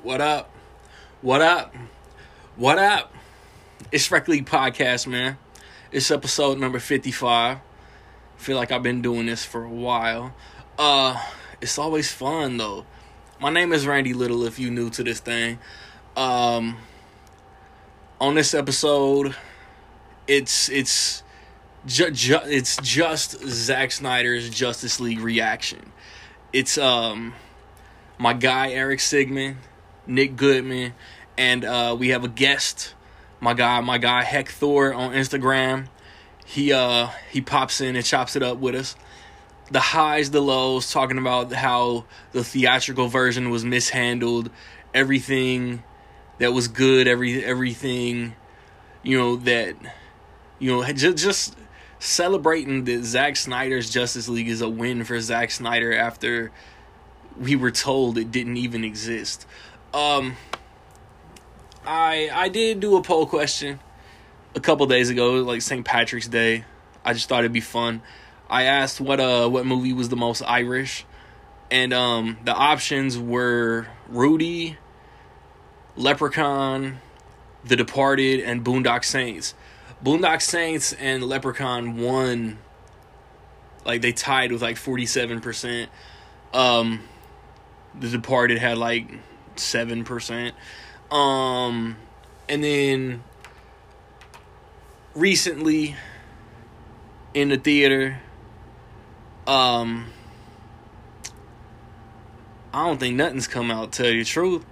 What up? What up? What up? It's Rec League Podcast, man. It's episode number 55. feel like I've been doing this for a while. Uh, it's always fun though. My name is Randy Little if you new to this thing. Um on this episode, it's it's ju- ju- it's just Zack Snyder's Justice League reaction. It's um my guy Eric Sigmon Nick Goodman, and uh, we have a guest, my guy, my guy Heck Thor on Instagram. He uh he pops in and chops it up with us. The highs, the lows, talking about how the theatrical version was mishandled, everything that was good, every everything, you know that, you know just just celebrating that Zack Snyder's Justice League is a win for Zack Snyder after we were told it didn't even exist. Um, I I did do a poll question a couple days ago, like St. Patrick's Day. I just thought it'd be fun. I asked what uh what movie was the most Irish, and um the options were Rudy, Leprechaun, The Departed, and Boondock Saints. Boondock Saints and Leprechaun won. Like they tied with like forty seven percent. Um, The Departed had like seven percent. Um, and then recently in the theater, um, I don't think nothing's come out. To tell you the truth,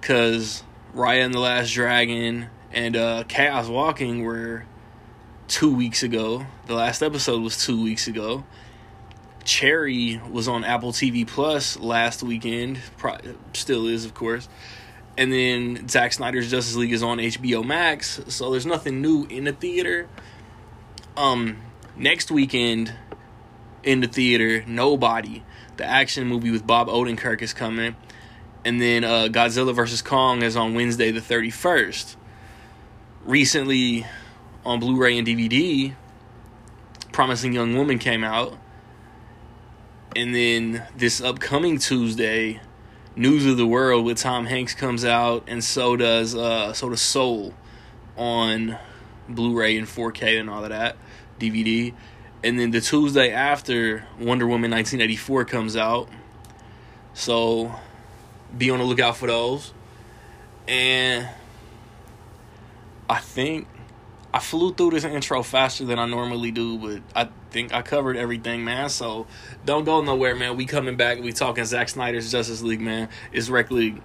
cause Raya and the Last Dragon and uh, Chaos Walking were two weeks ago. The last episode was two weeks ago. Cherry was on Apple TV Plus last weekend, Probably, still is, of course. And then Zack Snyder's Justice League is on HBO Max, so there's nothing new in the theater. Um, next weekend in the theater, Nobody, the action movie with Bob Odenkirk is coming, and then uh, Godzilla vs Kong is on Wednesday the 31st. Recently, on Blu-ray and DVD, Promising Young Woman came out and then this upcoming Tuesday, News of the World with Tom Hanks comes out, and so does uh, so does Soul on Blu-ray and 4K and all of that DVD. And then the Tuesday after Wonder Woman 1984 comes out, so be on the lookout for those. And I think I flew through this intro faster than I normally do, but I think I covered everything, man. So don't go nowhere, man. We coming back. We talking Zack Snyder's Justice League, man. It's Rec League.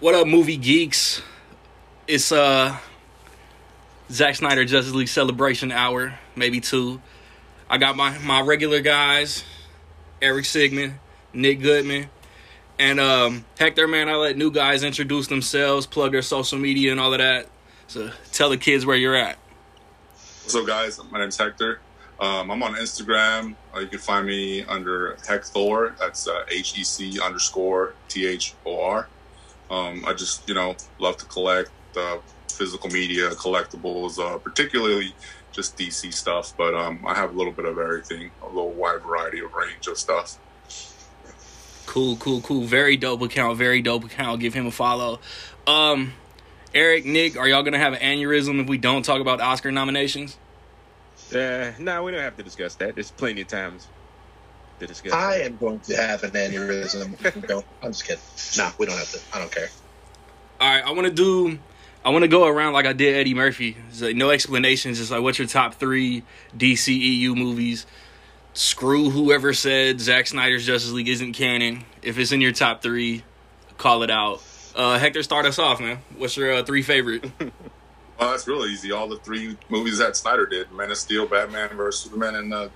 What up, movie geeks? It's uh Zack Snyder Justice League celebration hour, maybe two. I got my my regular guys, Eric Sigmon, Nick Goodman, and um, Hector, man, I let new guys introduce themselves, plug their social media and all of that. So tell the kids where you're at. What's up, guys? My name's Hector. Um, I'm on Instagram. Uh, you can find me under Hector. That's uh, H E C underscore T H O R. Um, I just, you know, love to collect uh, physical media, collectibles, uh, particularly just DC stuff. But um, I have a little bit of everything, a little wide variety of range of stuff. Cool, cool, cool. Very dope account. Very dope account. Give him a follow. Um, Eric, Nick, are y'all gonna have an aneurysm if we don't talk about Oscar nominations? Uh, no, we don't have to discuss that. There's plenty of times to discuss. I that. am going to have an aneurysm. no, I'm just kidding. Nah, we don't have to. I don't care. All right, I want to do. I want to go around like I did Eddie Murphy. It's like no explanations. Just like what's your top three DCEU movies? Screw whoever said Zack Snyder's Justice League isn't canon. If it's in your top three, call it out. Uh, Hector, start us off, man. What's your uh, three favorite? Well, that's real easy. All the three movies that Snyder did: Man of Steel, Batman vs Superman, and uh,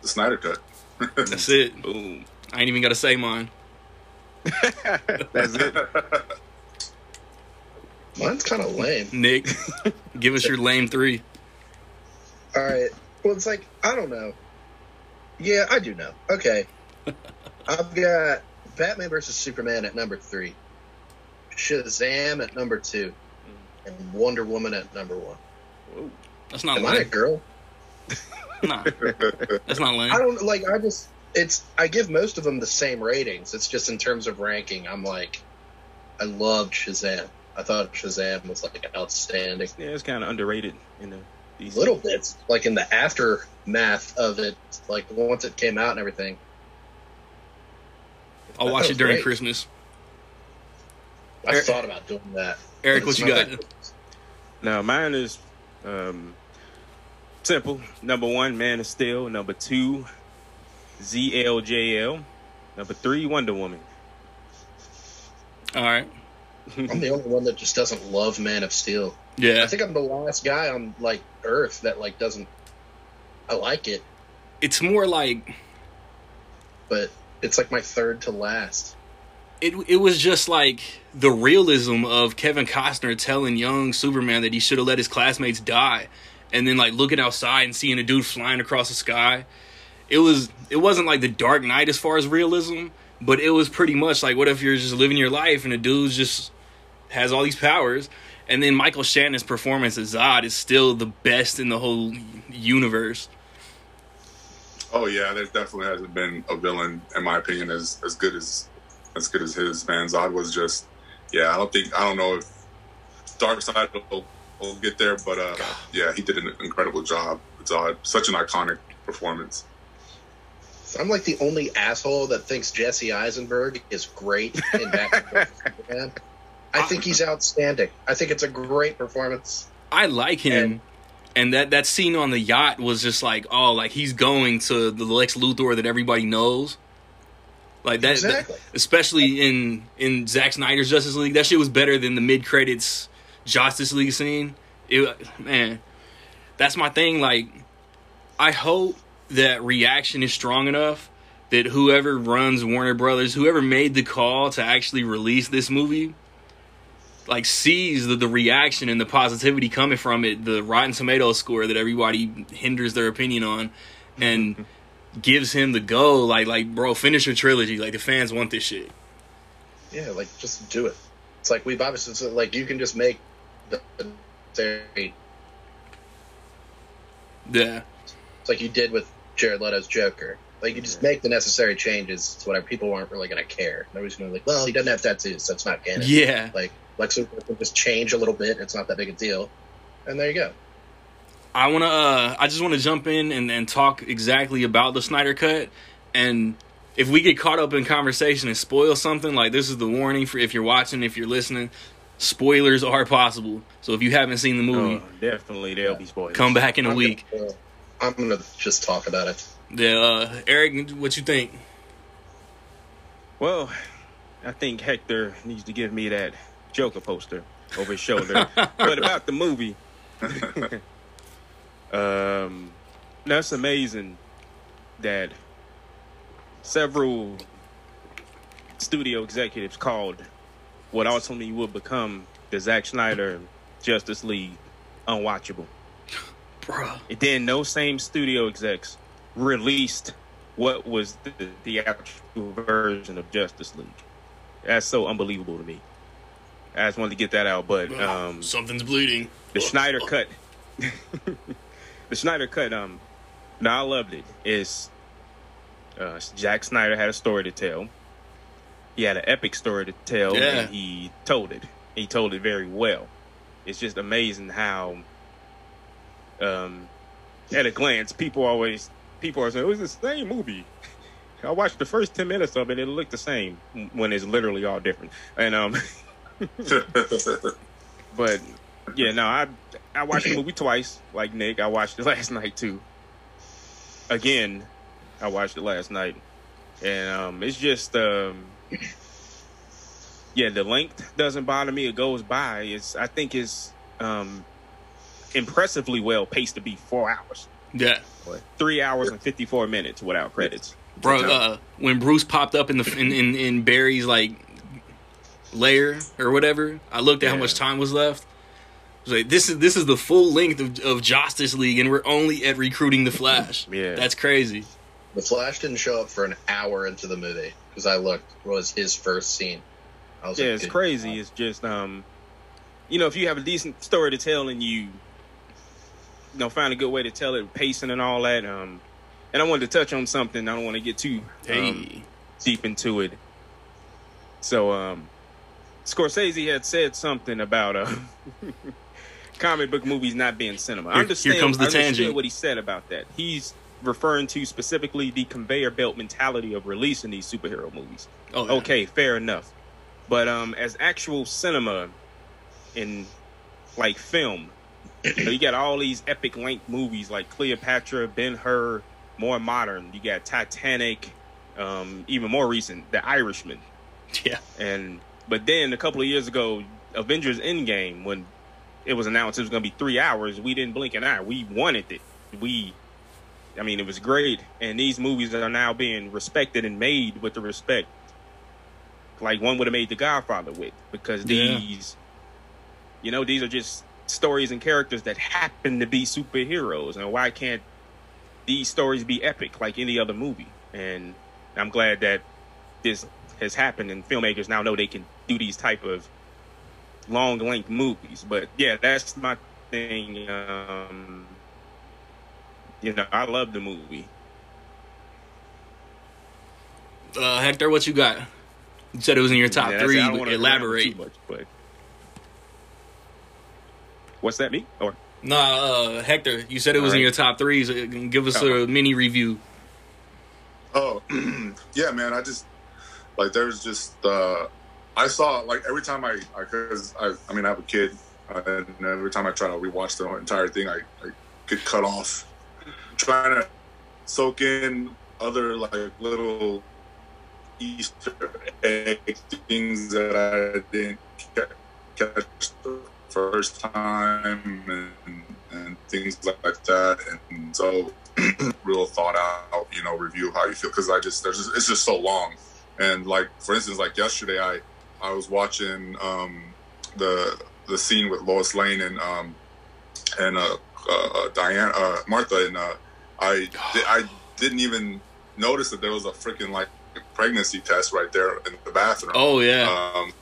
the Snyder Cut. That's it. Boom. I ain't even gotta say mine. That's it. Mine's kind of lame. Nick, give us your lame three. All right. Well, it's like I don't know. Yeah, I do know. Okay. I've got Batman versus Superman at number three, Shazam at number two, and Wonder Woman at number one. Whoa. That's not Am I a girl? Nah, that's not lame. I don't like. I just it's. I give most of them the same ratings. It's just in terms of ranking. I'm like, I loved Shazam. I thought Shazam was like outstanding. Yeah, it's kind of underrated you the DC. Little bits, like in the aftermath of it, like once it came out and everything. I'll That watch it during great. Christmas. I Eric- thought about doing that. Eric, what you got? that- Now mine is um, simple. Number one, Man of Steel. Number two, ZSJL. Number three, Wonder Woman. All right. I'm the only one that just doesn't love Man of Steel. Yeah. I think I'm the last guy on like Earth that like doesn't. I like it, It's more like but it's like my third to last. it it was just like the realism of Kevin Costner telling young Superman that he should have let his classmates die and then like looking outside and seeing a dude flying across the sky. It was it wasn't like the Dark Knight as far as realism, but it was pretty much like what if you're just living your life and a dude's just has all these powers and then Michael Shannon's performance as Zod is still the best in the whole universe. Oh yeah, there definitely hasn't been a villain, in my opinion, as as good as as good as his. Man, Zod was just, yeah. I don't think I don't know if Darkseid will, will get there, but uh, yeah, he did an incredible job. with Zod, such an iconic performance. I'm like the only asshole that thinks Jesse Eisenberg is great in Batman vs Superman. I think he's outstanding. I think it's a great performance. I like him. And- And, that, that scene on the yacht was just like, oh, like he's going to the Lex Luthor that everybody knows. Like that, Exactly. especially in in Zack Snyder's Justice League, that shit was better than the mid credits Justice League scene. It, man, that's my thing. Like, I hope that reaction is strong enough that whoever runs Warner Brothers, whoever made the call to actually release this movie, like sees the, the reaction and the positivity coming from it, the Rotten Tomatoes score that everybody hinders their opinion on, and gives him the go. Like, like, bro, finish your trilogy. Like, the fans want this shit. Yeah, like just do it. It's like we've obviously it's like you can just make the, the Yeah, it's like you did with Jared Leto's Joker. Like you just make the necessary changes to whatever people aren't really gonna care. Nobody's gonna be like, well, he doesn't have tattoos, so it's not canon. yeah. Like Lex Luthor can just change a little bit. It's not that big a deal. And there you go. I wanna, uh, I just want to jump in and, and talk exactly about the Snyder Cut, and if we get caught up in conversation and spoil something, like this is the warning for if you're watching, if you're listening. Spoilers are possible. So if you haven't seen the movie, Oh, definitely, there'll be spoilers. come back in a I'm week. Gonna, I'm gonna just talk about it. Yeah, uh, Eric, what you think? Well, I think Hector needs to give me that Joker poster over his shoulder. but about the movie, um, that's amazing that several studio executives called what ultimately would become the Zack Snyder Justice League unwatchable. Bruh. And then those same studio execs released what was the, the actual version of Justice League. That's so unbelievable to me. I just wanted to get that out, but um, Something's bleeding. the Schneider cut, the Schneider cut. Um, no, I loved it. it. Is uh, Jack Snyder had a story to tell. He had an epic story to tell, Yeah. and he told it. He told it very well. It's just amazing how, um, at a glance, people always people are saying it was the same movie. I watched the first ten minutes of it; it looked the same when it's literally all different. And um, but yeah, no, I I watched the movie twice, like Nick. I watched it last night too. Again, I watched it last night, and um, it's just um, yeah, the length doesn't bother me. It goes by. It's I think it's um, impressively well paced to be four hours, Yeah. three hours and fifty four minutes without credits. Bro, uh, when Bruce popped up in the in, in, in Barry's like lair or whatever, I looked at how much time was left. I was like, this is this is the full length of, of Justice League, and we're only at recruiting the Flash. Yeah. that's crazy. The Flash didn't show up for an hour into the movie because I looked was his first scene. I was yeah, like, it's crazy. God. It's just um, you know, if you have a decent story to tell and you you know, find a good way to tell it, pacing and all that. Um, and I wanted to touch on something. I don't want to get too um, Hey. deep into it. So, um, Scorsese had said something about uh, comic book movies not being cinema. I Here- understand, here comes the I understood tangent. what he said about that. He's referring to specifically the conveyor belt mentality of releasing these superhero movies. Oh, yeah. Okay, fair enough. But um, as actual cinema in like film, you, know, you got all these epic length movies like Cleopatra, Ben Hur, more modern. You got Titanic, um, even more recent, The Irishman, Yeah. and but then a couple of years ago, Avengers Endgame, when it was announced it was going to be three hours, we didn't blink an eye. We wanted it. We, I mean, it was great, and these movies are now being respected and made with the respect like one would have made The Godfather with, because Yeah. these, you know, these are just stories and characters that happen to be superheroes, and why can't these stories be epic like any other movie? And I'm glad that this has happened, and filmmakers now know they can do these type of long length movies. But yeah, that's my thing. Um, you know, I love the movie. Uh, Hector, what you got? You said it was in your top Yeah, that's it. three. I don't but Elaborate. too much, but what's that? mean? or Nah, uh, Hector, you said it was in your top three. So give us Uh-huh. a mini review. Oh, yeah, man. I just like there's just uh, I saw like every time I because I, I mean I have a kid and every time I try to rewatch the entire thing I, I get cut off. Trying to soak in other like little Easter egg things that I didn't catch the first time and and things like that. And so real thought out, you know, review how you feel because I just there's just, it's just so long, and like for instance, like yesterday, I I was watching um, the the scene with Lois Lane and um, and uh, uh, uh, Diane uh, Martha, and uh, I di- I didn't even notice that there was a freaking like pregnancy test right there in the bathroom. Oh yeah, Um,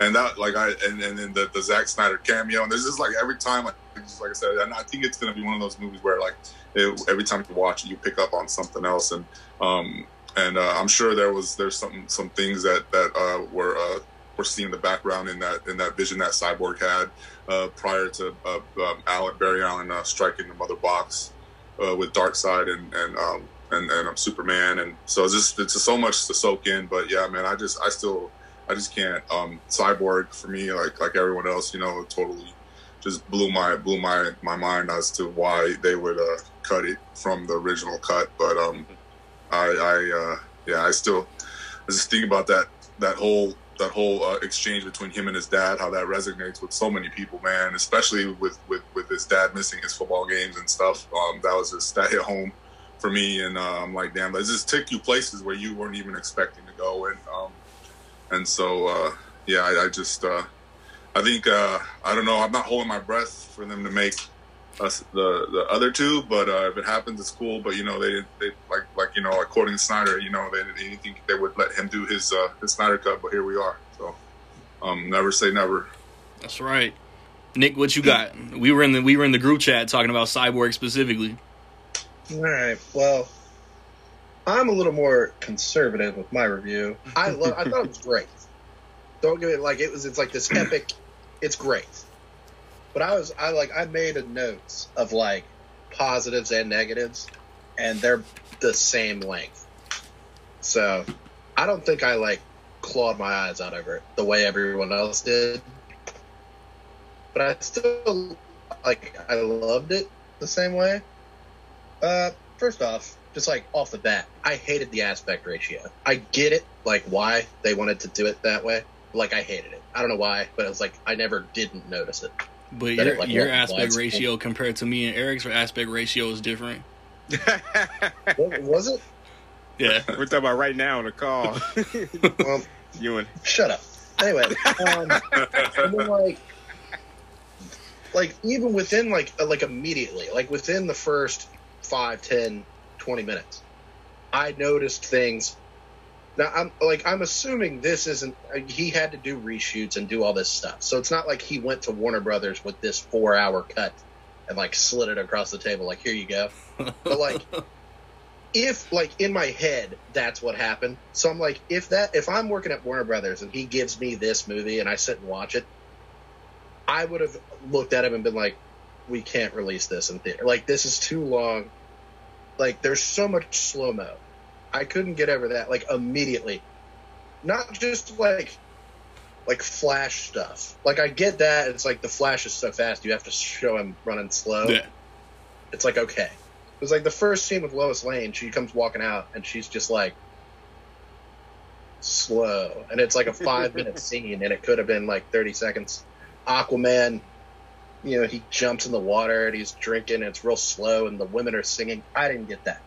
and that like I and and then the, the Zack Snyder cameo and there's just like every time like just like I said and I think it's gonna be one of those movies where like it, every time you watch it you pick up on something else and um and uh, I'm sure there was there's some some things that that uh, were uh, were seen in the background in that in that vision that Cyborg had uh, prior to uh, um, Allen Barry Allen uh, striking the mother box with Darkseid and and um, and, and um, Superman and so it's just it's just so much to soak in but yeah man I just I still I just can't. Um, Cyborg for me, like like everyone else, you know, totally just blew my blew my my mind as to why they would cut it from the original cut. But um, I I uh, yeah, I still I just think about that that whole that whole uh, exchange between him and his dad, how that resonates with so many people, man. Especially with with with his dad missing his football games and stuff. Um, that was just that hit home for me, and uh, I'm like, damn, that just took you places where you weren't even expecting to go, and um, and so uh, yeah, I, I just uh, I think uh, I don't know. I'm not holding my breath for them to make us the the other two, but uh, if it happens, it's cool. But you know, they they like like you know, according to Snyder, you know, they didn't think they would let him do his uh, his Snyder cut, but here we are. So um, never say never. that's right. Nick, what you got? We were in the we were in the group chat talking about Cyborg specifically. All right. Well, I'm a little more conservative with my review. I love. I thought it was great. Don't give it like it was. It's like this epic. It's great. But I was. I like. I made a notes of like positives and negatives, and they're the same length. So, I don't think I like clawed my eyes out over it the way everyone else did. But I still like. I loved it the same way. Uh, first off, just like off the bat, I hated the aspect ratio. I get it, like why they wanted to do it that way. Like I hated it. I don't know why, but it was like I never didn't notice it. But your like, your aspect widescreen? ratio compared to me and Eric's aspect ratio is different. What, was it? Yeah. We're talking about right now on the call. Well, you and shut up. Anyway, um, and then like, like even within like uh, like immediately, like within the first five, ten, twenty minutes, I noticed things. Now I'm like I'm assuming this isn't. He had to do reshoots and do all this stuff, so it's not like he went to Warner Brothers with this four-hour cut and like slid it across the table. Like here you go. But like, if like in my head that's what happened, so I'm like, if that if I'm working at Warner Brothers and he gives me this movie and I sit and watch it, I would have looked at him and been like, we can't release this in theater. Like this is too long. Like there's so much slow mo. I couldn't get over that like immediately. Not just like like flash stuff. Like I get that it's like the flash is so fast you have to show him running slow. Yeah. It's like okay. It was like the first scene with Lois Lane. She comes walking out and she's just like slow, and it's like a five minute scene, and it could have been like thirty seconds. Aquaman, you know, he jumps in the water and he's drinking. And it's real slow, and the women are singing. I didn't get that.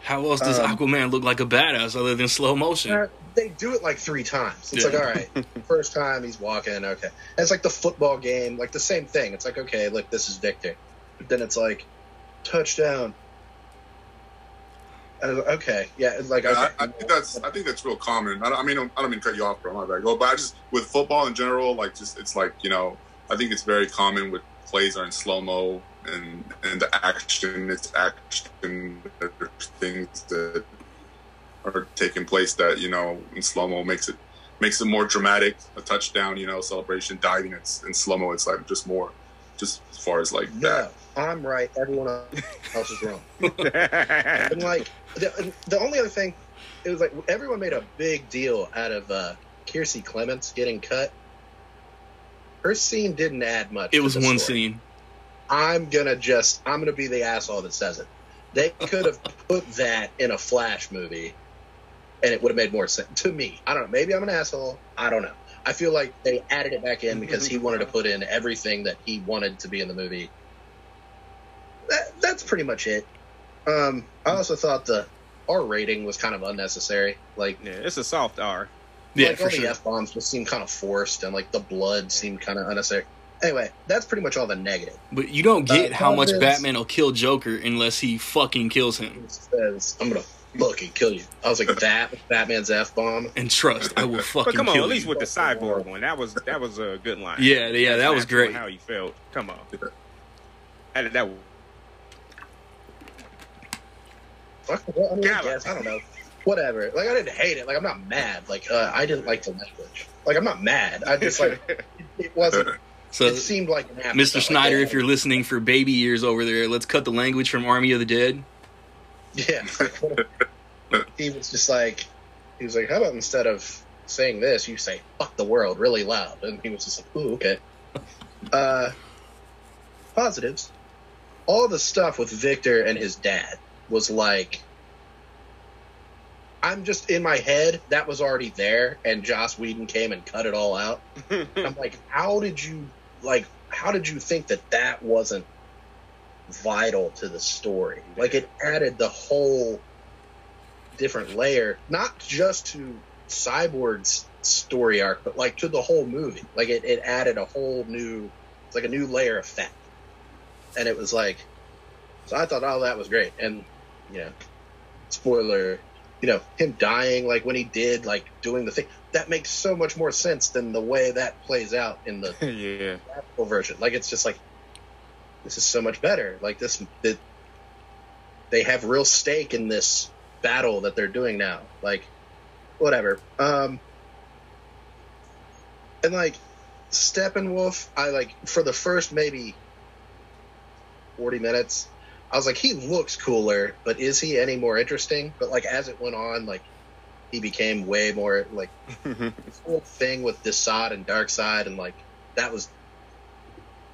How else does Um, Aquaman look like a badass other than slow motion? Uh, They do it like three times. It's Yeah. like, all right, first time he's walking, okay. And it's like the football game, like the same thing. It's like, okay, look, this is Victor. But then it's like, touchdown. And I was like, okay, yeah, it's like, okay. I, I think that's I think that's real common. I, don't, I mean I don't mean to cut you off, bro. My bad. But I just with football in general, like just it's like you know I think it's very common with plays are in slow mo and and the action it's action there's things that are taking place that you know in slow mo makes it makes it more dramatic. A touchdown, you know, celebration, diving. It's in slow mo. It's like just more, just as far as like no, that. I'm right. Everyone else is wrong. And like the, the only other thing, it was like everyone made a big deal out of uh, Kiersey Clemons getting cut. Her scene didn't add much. It was one story. scene. I'm gonna just I'm gonna be the asshole that says it. They could have put that in a Flash movie, and it would have made more sense to me. I don't know. Maybe I'm an asshole. I don't know. I feel like they added it back in because he wanted to put in everything that he wanted to be in the movie. That, that's pretty much it. Um, I also thought the R rating was kind of unnecessary. Like, yeah, it's a soft R. Yeah, like all for the sure. f bombs just seemed kind of forced, and like the blood seemed kind of unnecessary. Anyway, that's pretty much all the negative. But you don't get Uh, how much positives- Batman will kill Joker unless he fucking kills him. Says, "I'm gonna fucking kill you." I was like, "That Batman's f bomb." And trust, I will fucking kill you. But come on, kill at least you. with the cyborg one, that was that was a good line. Yeah, yeah, that was great. How you felt. Come on. That, that well, I, mean, I God. guess I don't know. Whatever. Like I didn't hate it. Like I'm not mad. Like uh, I didn't like the language. Like I'm not mad. I just like it wasn't. So, it seemed like an Mr. afterthought. Like, Snyder, if you're listening for baby years over there, let's cut the language from Army of the Dead. Yeah. he was just like, he was like, how about instead of saying this, you say "fuck the world" really loud, and he was just like, ooh, okay. Uh, positives. All the stuff with Victor and his dad was like, I'm just in my head. That was already there, and Joss Whedon came and cut it all out. I'm like, how did you like? How did you think that that wasn't vital to the story? Like it added the whole different layer, not just to Cyborg's story arc, but like to the whole movie. Like it, it added a whole new, it's like a new layer of fat, and it was like, so I thought, oh, that was great, and you know, spoiler. You know, him dying, like when he did, like doing the thing, that makes so much more sense than the way that plays out in the yeah. theatrical version. Like it's just like this is so much better. Like this, that they have real stake in this battle that they're doing now. Like whatever. Um, and like Steppenwolf, I like for the first maybe forty minutes. I was like, he looks cooler, but is he any more interesting? But like as it went on, like he became way more like mm-hmm. this whole thing with Desaad and Darkseid and like that was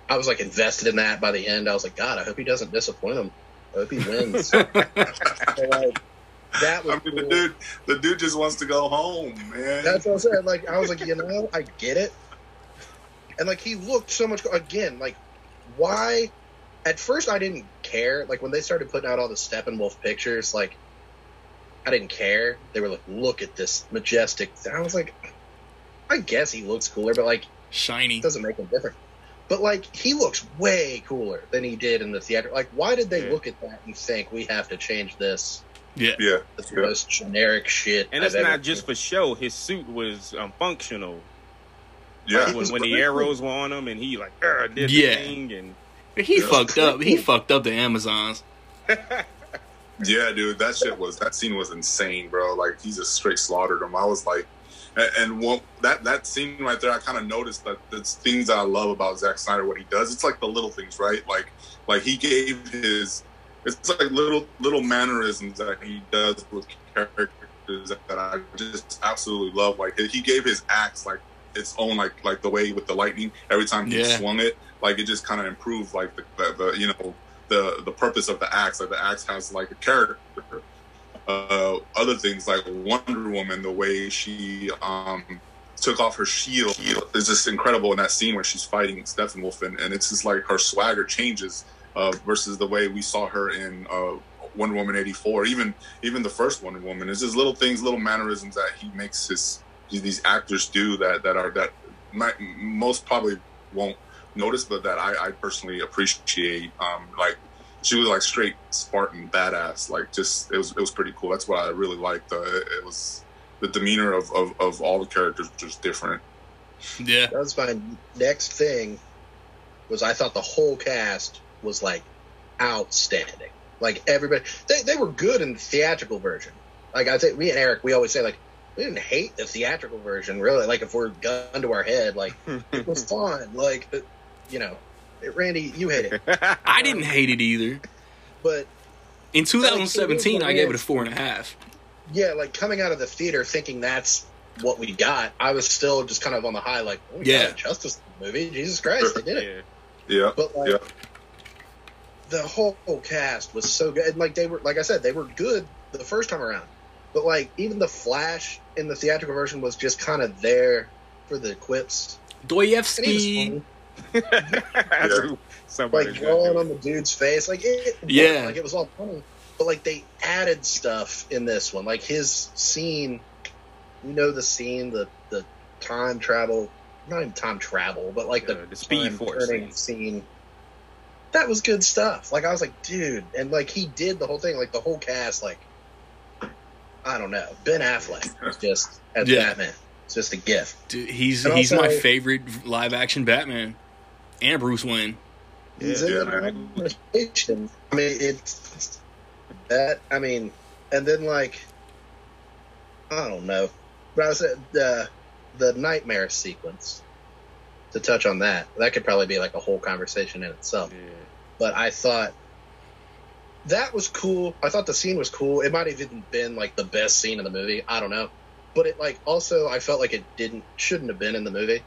I was like invested in that by the end. I was like, God, I hope he doesn't disappoint him. I hope he wins. So, like, that was I mean, the dude, the dude just wants to go home, man. That's what I said. Like I was like, you know, I get it. And like he looked so much again, like why at first I didn't care. Like when they started putting out all the Steppenwolf pictures, like I didn't care. They were like, look at this majestic I was like I guess he looks cooler, but like Shiny. doesn't make him different. But like he looks way cooler than he did in the theater. Like why did they Yeah. look at that and think we have to change this? Yeah. yeah, It's the Yeah. most generic shit. And I've it's not just seen. for show. His suit was um, functional. yeah. when, when the cool. arrows were on him, and he like "Arr," did Yeah. the thing, and He fucked up. He fucked up the Amazons. Yeah, dude, that shit was that scene was insane, bro. Like he just straight slaughtered him. I was like, and, and what, that that scene right there, I kind of noticed that the things that I love about Zack Snyder, what he does, it's like the little things, right? Like like he gave his, it's like little little mannerisms that he does with characters that I just absolutely love. Like he gave his axe like its own like like the way with the lightning every time he Yeah. swung it, like it just kind of improved like the, the, the you know the the purpose of the axe. Like the axe has like a character. Uh, other things like Wonder Woman, the way she um, took off her shield is just incredible in that scene where she's fighting Steppenwolf, and, and it's just like her swagger changes uh, versus the way we saw her in uh, Wonder Woman eighty four. Even even the first Wonder Woman, it's just little things, little mannerisms that he makes his these actors do that that are that might, most probably won't notice, but that I, I personally appreciate. Um, like she was like straight Spartan badass. Like just it was it was pretty cool. That's what I really liked. Uh, it, it was the demeanor of, of, of all the characters was just different. Yeah. That was my next thing. Was I thought the whole cast was like outstanding. Like everybody, they they were good in the theatrical version. Like I think me and Eric, we always say like we didn't hate the theatrical version really. Like if we're gun to our head, like it was fun. Like you know, Randy, you hate it, I didn't hate it either. but In 2017, I gave it a four and a half. yeah, like coming out of the theater thinking that's what we got, I was still just kind of on the high, like, oh, we Yeah. got a Justice movie. Jesus Christ, they did it. yeah. Yeah, But like yeah, the whole cast was so good. And like they were, like I said, they were good the first time around. But like even the Flash in the theatrical version was just kind of there for the quips. And he Dostoevsky. was. Somebody like drawing on the dude's face, like it, it worked, Yeah. like it was all funny. But like they added stuff in this one, like his scene. You know the scene, the the time travel, not even time travel, but like the, Uh, the Speed time Force turning scene. That was good stuff. Like I was like, dude, and like he did the whole thing, like the whole cast, like I don't know, Ben Affleck was just as Yeah. Batman. It's just a gift. Dude, he's And he's also- my favorite live action Batman. And Bruce Wayne. He's Yeah, in yeah, the man. conversation. I mean, it's that. I mean, and then like, I don't know, but I said at the the nightmare sequence. To touch on that, that could probably be like a whole conversation in itself. Yeah. But I thought that was cool. I thought the scene was cool. It might have even been like the best scene in the movie. I don't know, but it like also I felt like it didn't shouldn't have been in the movie.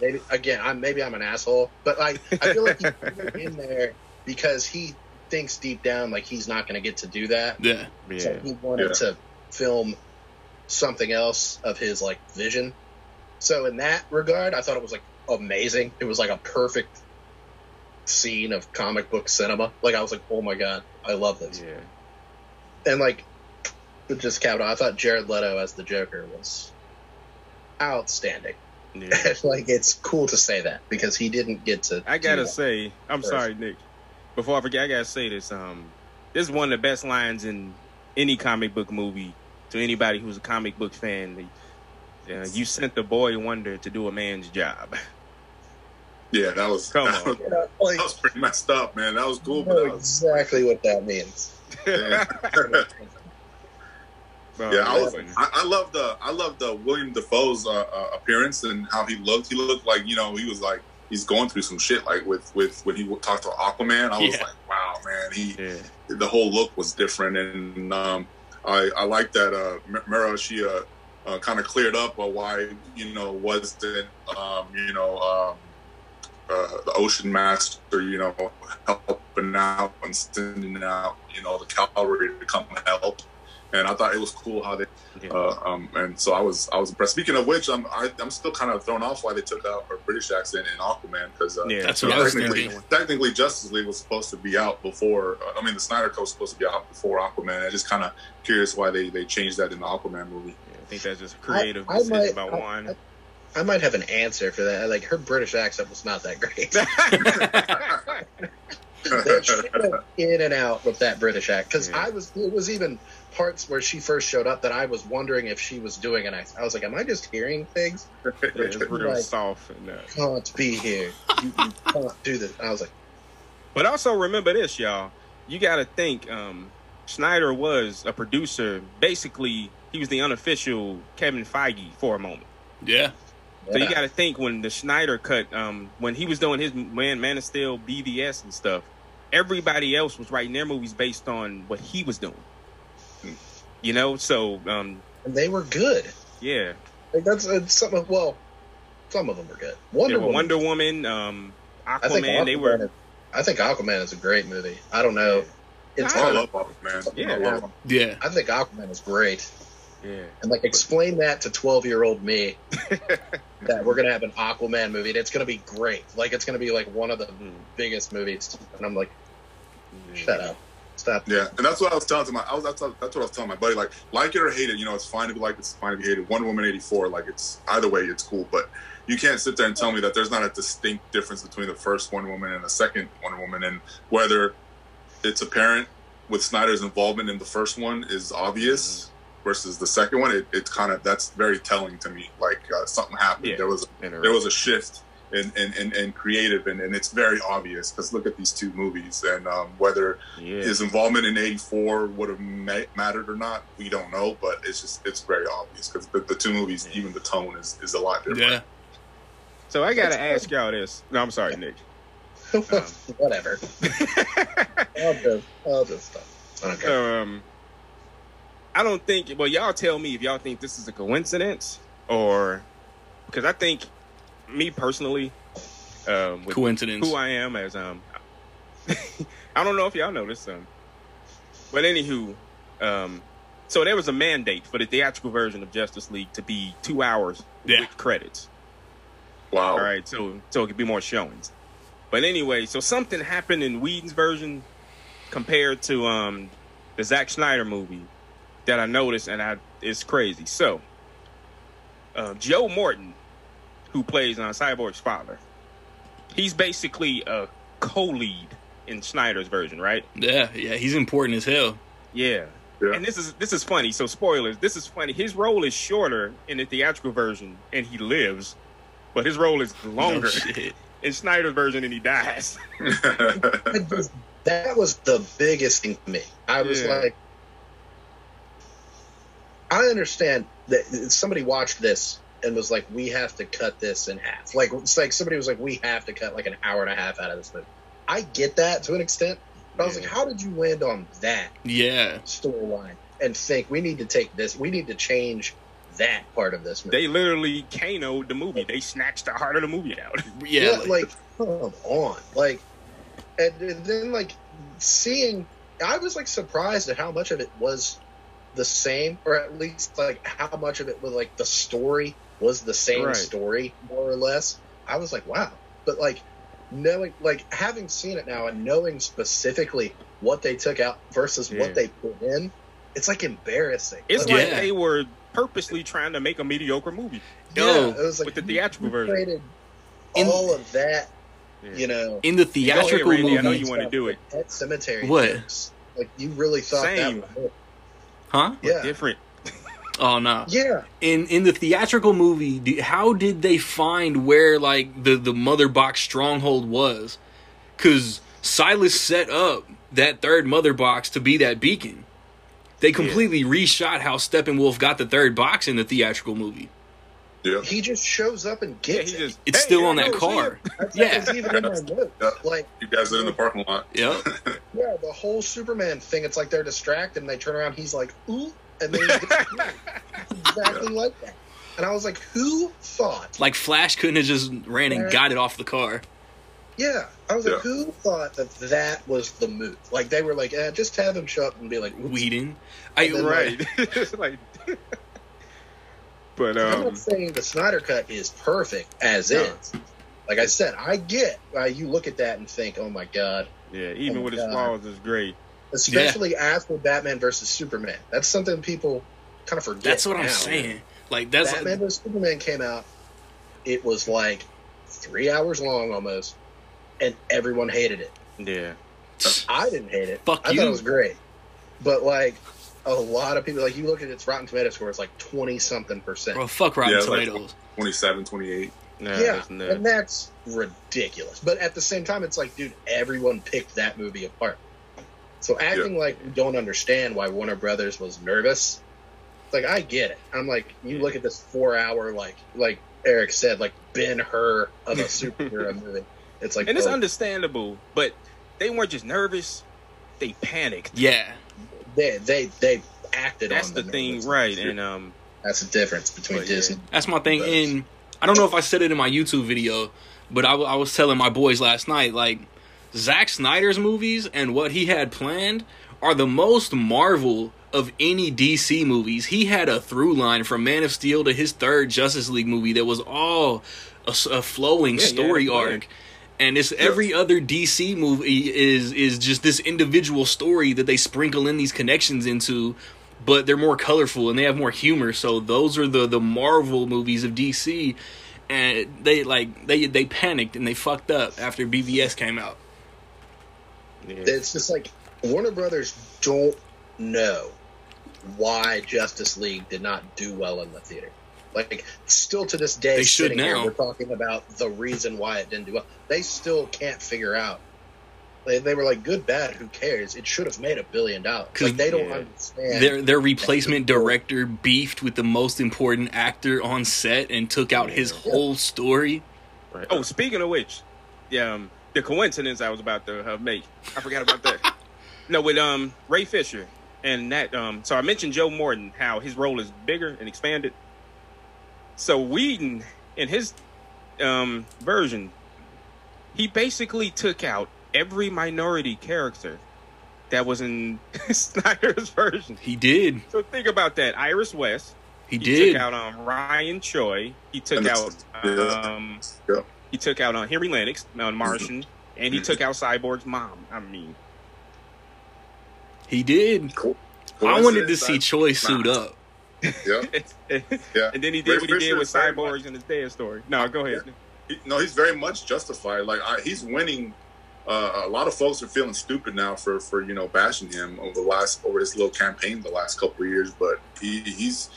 Maybe again, I'm maybe I'm an asshole, but like I feel like he put in there because he thinks deep down like he's not going to get to do that. Yeah. So he wanted Yeah. to film something else of his like vision. So in that regard, I thought it was like amazing. It was like a perfect scene of comic book cinema. Like I was like, oh my god, I love this. Yeah. And like, just capped off. I thought Jared Leto as the Joker was outstanding. Yeah. like it's cool to say that because he didn't get to. I gotta say, I'm First. sorry, Nick. Before I forget, I gotta say this. Um, this is one of the best lines in any comic book movie. To anybody who's a comic book fan, uh, you sent the boy Wonder to do a man's job. yeah, that was Come that on. was, You know, like, that was pretty messed up, man. That was cool, I but know that was, exactly what that means. yeah. Yeah, I was. I, I love the. I love the William Dafoe's uh, uh, appearance and how he looked. He looked like you know he was like he's going through some shit. Like with with when he talked to Aquaman, I was Yeah. like, wow, man. He yeah. the whole look was different, and um, I I like that. Uh, M- Mera she uh, uh, kind of cleared up uh, why you know wasn't um, you know um, uh, the Ocean Master you know helping out and sending out you know the cavalry to come help. And I thought it was cool how they, Yeah. uh, um, and so I was, I was impressed. Speaking of which, I'm, I, I'm still kind of thrown off why they took out her British accent in Aquaman because uh, Yeah. That's so what I was technically, technically, Justice League was supposed to be out before. uh, I mean, the Snyder Cut was supposed to be out before Aquaman. I'm just kind of curious why they, they changed that in the Aquaman movie. Yeah, I think that's just creative I- I decision might- about I- one. I might have an answer for that. Like her British accent was not that great. They in and out with that British accent because Yeah. I was. It was even parts where she first showed up that I was wondering if she was doing an accent. I was like, "Am I just hearing things? Yeah, it's real Like- soft and Can't be here. You, you can't do this." I was like, But also remember this, y'all. You got to think. Um, Snyder was a producer. Basically, he was the unofficial Kevin Feige for a moment. Yeah. So you got to think when the Snyder cut, um, when he was doing his Man Man of Steel, BVS and stuff, everybody else was writing their movies based on what he was doing. You know, so um, and they were good. yeah, Like that's it's something. Well, some of them were good. Wonder yeah, Woman. Wonder Woman, um, I think Aquaman, they were. is- I think Aquaman is a great movie. I don't know. It's I I love Aquaman. Yeah. I love. Yeah. I think Aquaman is great. Yeah, And like explain that to twelve year old me that we're gonna have an Aquaman movie and it's gonna be great. Like it's gonna be like one of the Mm. biggest movies. And I'm like, shut up. Stop. Yeah, and that's what I was telling to my. I was that's, that's what I was telling my buddy. Like, like it or hate it, you know, it's fine to be like it's fine to be hated. Wonder Woman eighty four, like it's either way, it's cool. But you can't sit there and tell me that there's not a distinct difference between the first Wonder Woman and the second Wonder Woman, and whether it's apparent with Snyder's involvement in the first one is obvious versus the second one. It, it's kind of that's very telling to me. Like uh, something happened. Yeah. There was there was a shift in in, in, in creative, and, and it's very obvious because look at these two movies, and um, whether yeah. his involvement in '84 would have ma- mattered or not, we don't know. But it's just it's very obvious because the, the two movies, even the tone is, is a lot different. Yeah. So I gotta That's- ask y'all this. No, I'm sorry, Nick. Whatever. I'll just, I'll just stop. I don't care. um, I don't think. Well, y'all tell me if y'all think this is a coincidence or because I think me personally, um, with Coincidence. who I am as um, I don't know if y'all know this um, but anywho, um, so there was a mandate for the theatrical version of Justice League to be two hours Yeah. with credits. Wow. All right, so so it could be more showings. But anyway, so something happened in Whedon's version compared to um the Zack Snyder movie that I noticed, and I it's crazy. So, uh, Joe Morton, who plays uh, on Cyborg's father, he's basically a co-lead in Snyder's version, right? Yeah. Yeah. He's important as hell. Yeah. Yeah. And this is this is funny. So spoilers. This is funny. His role is shorter in the theatrical version, and he lives, but his role is oh, longer No in Snyder's version, and he dies. That was the biggest thing for me. I was Yeah. like, I understand that somebody watched this and was like, we have to cut this in half. Like, it's like somebody was like, we have to cut like an hour and a half out of this movie. I get that to an extent, but I was like, how did you land on that Yeah. storyline and think we need to take this, we need to change that part of this movie? They literally Kano'd the movie. They snatched the heart of the movie out. Yeah. yeah, like- like, come on, like, and, and then like seeing, I was like surprised at how much of it was the same, or at least like how much of it was like the story was the same Right. story, more or less. I was like, wow, but like knowing, like having seen it now and knowing specifically what they took out versus Yeah. what they put in, it's like embarrassing. It's Like, like Yeah. they were purposely trying to make a mediocre movie. Yo, yeah, it was like with the theatrical version. created In- all of that, Yeah. you know. in the Go ahead, theatrical Randy. I know you want to do it. Pet Cemetery. What? jokes. Like you really thought Same. that was it. huh? Yeah. Different. Oh no. Yeah. in in the theatrical movie do, how did they find where like the the mother box stronghold was because silas set up that third mother box to be that beacon they completely reshot how steppenwolf got the third box in the theatrical movie yeah. He just shows up and Yeah, gets he it. it's Hey, still on that car. That's yeah. that even in my. Yeah. Like, You guys are in the parking lot. yep yeah, the whole Superman thing. It's like they're distracted and they turn around. He's like, ooh, and then he gets exactly like that. And I was like, who thought? like flash couldn't have just ran and got it off the car Yeah, I was like, who thought that that was the move? Like they were like, eh, just have him show up and be like, oops. Whedon. I And then, right. It's like, but I'm um, not saying the Snyder cut is perfect as No. is. Like I said, I get why you look at that and think, oh my god. yeah, even Oh, with his flaws, is great. Especially after Batman versus Superman. That's something people kind of forget. that's what i'm saying like that's Batman vs Superman came out. It was like three hours long almost, and everyone hated it. Yeah, I didn't hate it. Fuck I you. thought it was great. But like a lot of people, like you look at its Rotten Tomato score, it's like twenty something percent. bro fuck rotten Yeah, like- tomatoes 27, 28. No, yeah, that's and that's ridiculous. But at the same time, it's like, dude, everyone picked that movie apart. So acting like we don't understand why Warner Brothers was nervous, it's like I get it. I'm like, you look at this four hour, like like Eric said, like Ben Hur of a superhero movie. It's like, and it's oh, understandable, but they weren't just nervous; they panicked. Yeah, they they they acted. That's on the thing, nervousness. right? And um, That's the difference between But, yeah. Disney. that's my thing. And I don't know if I said it in my YouTube video, but I was telling my boys last night, like Zack Snyder's movies and what he had planned are the most Marvel of any DC movies. He had a through line from Man of Steel to his third Justice League movie that was all a flowing Yeah, yeah, story yeah. arc. And it's every other DC movie is is just this individual story that they sprinkle in these connections into, but they're more colorful and they have more humor. So those are the the Marvel movies of DC, and they like they they panicked and they fucked up after BVS came out. Yeah. It's just like Warner Brothers don't know why Justice League did not do well in the theater. Like, still to this day, They should sitting here, we're talking about the reason why it didn't do well. They still can't figure out. They, they were like, good, bad, who cares? It should have made a billion dollars. 'Cause- Like, they don't Yeah. understand. Their their replacement director beefed with the most important actor on set and took out his whole story. Right. Oh, speaking of which, yeah, um, the coincidence I was about to uh, make, I forgot about that. no, with um Ray Fisher and that. Um, so I mentioned Joe Morton, how his role is bigger and expanded. So Whedon, in his um version, he basically took out every minority character that was in Snyder's version. He did. So think about that: Iris West. He, He did. took out um, Ryan Choi. He took out um, Yeah. He took out on Henry Lennix on Martian, and he took out Cyborg's mom. I mean, he did. Cool. I wanted to see Coincidence, Choi suit up. Yeah, yeah. and then he did Ray what he did with is Cyborgs in his dead story. No, go ahead. He, no, he's very much justified. Like I, he's winning. Uh, a lot of folks are feeling stupid now for for you know bashing him over the last over his little campaign the last couple of years, but he, he's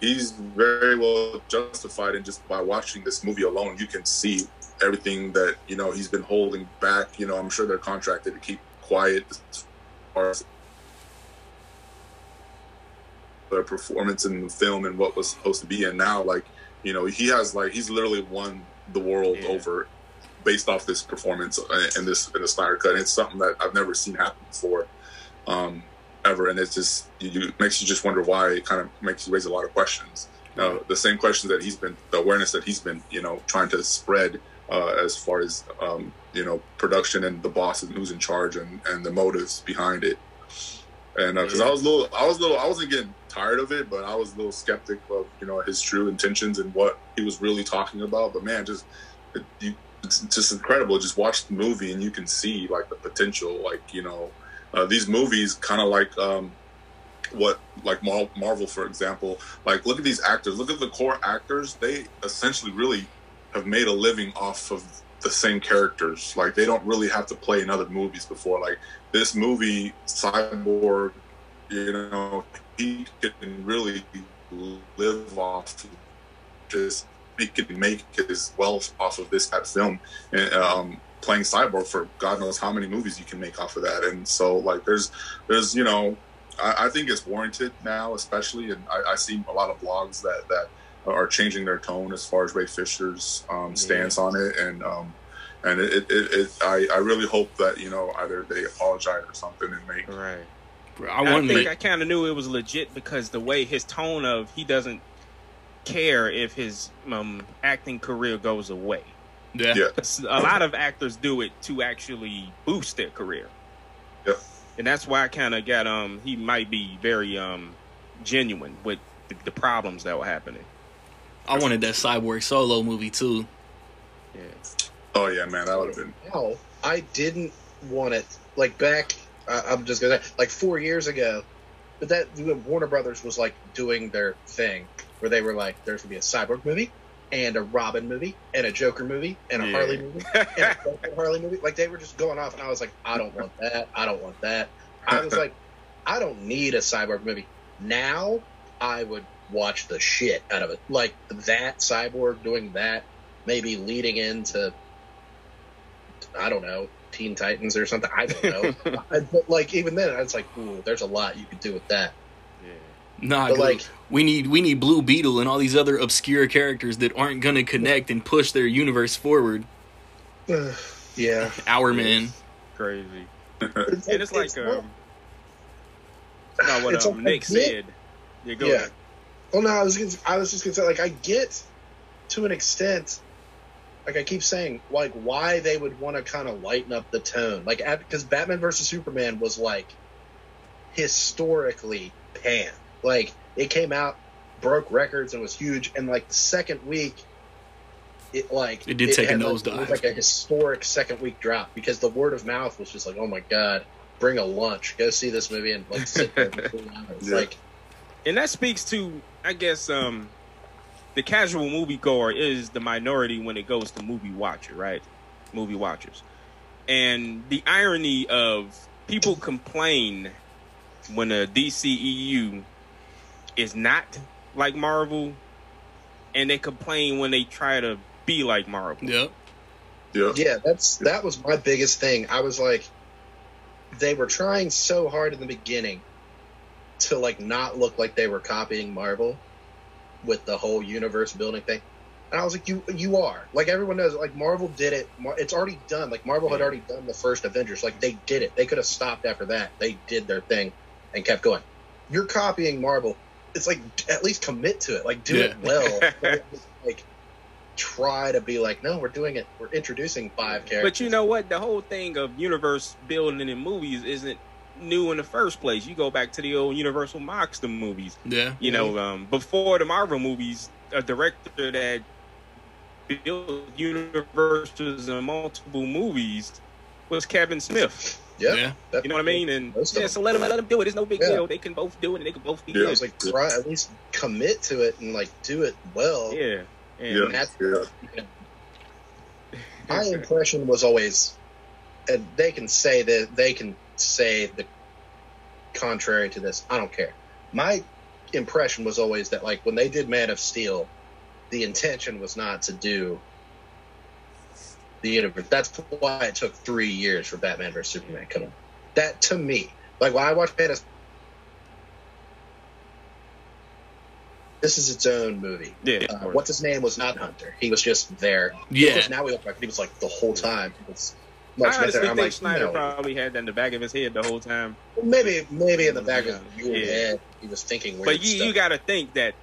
he's very well justified. And just by watching this movie alone, you can see everything that you know he's been holding back. You know, I'm sure they're contracted to keep quiet as far as their performance in the film and what was supposed to be. And now, like you know, he has like he's literally won the world Yeah. over based off this performance in this in the Snyder cut. And it's something that I've never seen happen before, um, ever. And it's just you, you it makes you just wonder why. It kind of makes you raise a lot of questions. Uh, the same questions that he's been, the awareness that he's been, you know, trying to spread uh, as far as um, you know production and the boss and who's in charge and and the motives behind it. And because I was little, I was little, I wasn't getting tired of it, but I was a little skeptic of you know his true intentions and what he was really talking about. But man, just it, you, it's just incredible. Just watch the movie and you can see like the potential. Like you know, uh, these movies kind of like um, what like Mar- Marvel, for example. Like look at these actors. Look at the core actors. They essentially really have made a living off of the same characters. Like they don't really have to play in other movies before. Like this movie, Cyborg, you know, he can really live off of just he can make his wealth off of this type of film and um playing cyborg for god knows how many movies you can make off of that and so like there's there's you know i, I think it's warranted now especially and I, I see a lot of blogs that that are changing their tone as far as ray fisher's um stance on it and um and it, it, it, it I, I really hope that you know either they apologize or something and make Right. I I, wanted think to I kind of knew it was legit because the way his tone of he doesn't care if his um, acting career goes away. yeah. Yeah. 'Cause a lot of actors do it to actually boost their career. Yeah. And that's why I kind of got um he might be very um genuine with the, the problems that were happening. I wanted that cyborg solo movie too. Yeah. oh yeah man that would have been now I didn't want it like back. I I'm just gonna like four years ago, but that Warner Brothers was like doing their thing where they were like, "There's gonna be a cyborg movie, and a Robin movie, and a Joker movie, and a Yeah. Harley movie, and a Harley movie." Like they were just going off, and I was like, "I don't want that. I don't want that." I was like, "I don't need a cyborg movie." Now I would watch the shit out of it. Like that cyborg doing that maybe leading into I don't know Teen Titans or something. I don't know. I, but like even then, I was like, ooh, there's a lot you could do with that. Yeah. Nah, But, 'cause like- we need we need Blue Beetle and all these other obscure characters that aren't gonna connect and push their universe forward. yeah, Our man. Crazy. it's, And it's like not- um, not what It's um, like Nick said. Yeah, go yeah. ahead. Well, no, I was gonna, I was just gonna say like I get to an extent, like I keep saying, like why they would want to kind of lighten up the tone, like because Batman versus Superman was like historically panned, like it came out, broke records and was huge, and like the second week. It like It did take a had, like, nosedive. It like a historic second week drop because the word of mouth was just like, oh my god, bring a lunch, go see this movie and like sit there for two hours. Yeah. Like and that speaks to i guess um the casual moviegoer is the minority when it goes to movie watcher right movie watchers and the irony of people complain when a dceu is not like marvel and they complain when they try to be like marvel Yep. Yeah. yeah that's that was my biggest thing i was like they were trying so hard in the beginning to like not look like they were copying marvel with the whole universe building thing. And i was like you you are. Like everyone knows like marvel did it. Mar- it's already done. Like marvel had already done the first avengers. Like they did it. They could have stopped after that. They did their thing and kept going. You're copying marvel. It's like at least commit to it. Like do it well. Like try to be like no we're doing it. We're introducing five characters. But you know what? The whole thing of universe building in movies isn't new in the first place. You go back to the old Universal Monster movies. Yeah. You know, um, before the Marvel movies, a director that built universes and multiple movies was Kevin Smith. yeah, Yeah. You know what I mean? And yeah, so let them let them do it. It's no big Yeah. deal. They can both do it, and they can both be Yeah. I good. was like try at least commit to it and like do it well yeah. And Yeah. that's Yeah. my impression was always and they can say that they can say the contrary to this i don't care my impression was always that like when they did man of steel the intention was not to do the universe that's why it took three years for batman vs superman to come out that to me like when i watched man of this is its own movie yeah. uh, what's his name was not Hunter. He was just there. Yeah. Now we look like he was like the whole time. He was much I honestly better. I'm think like, Snyder no. probably had that in the back of his head the whole time. maybe maybe in the back of Yeah. your Yeah. head he was thinking weird But you, stuff. you got to think that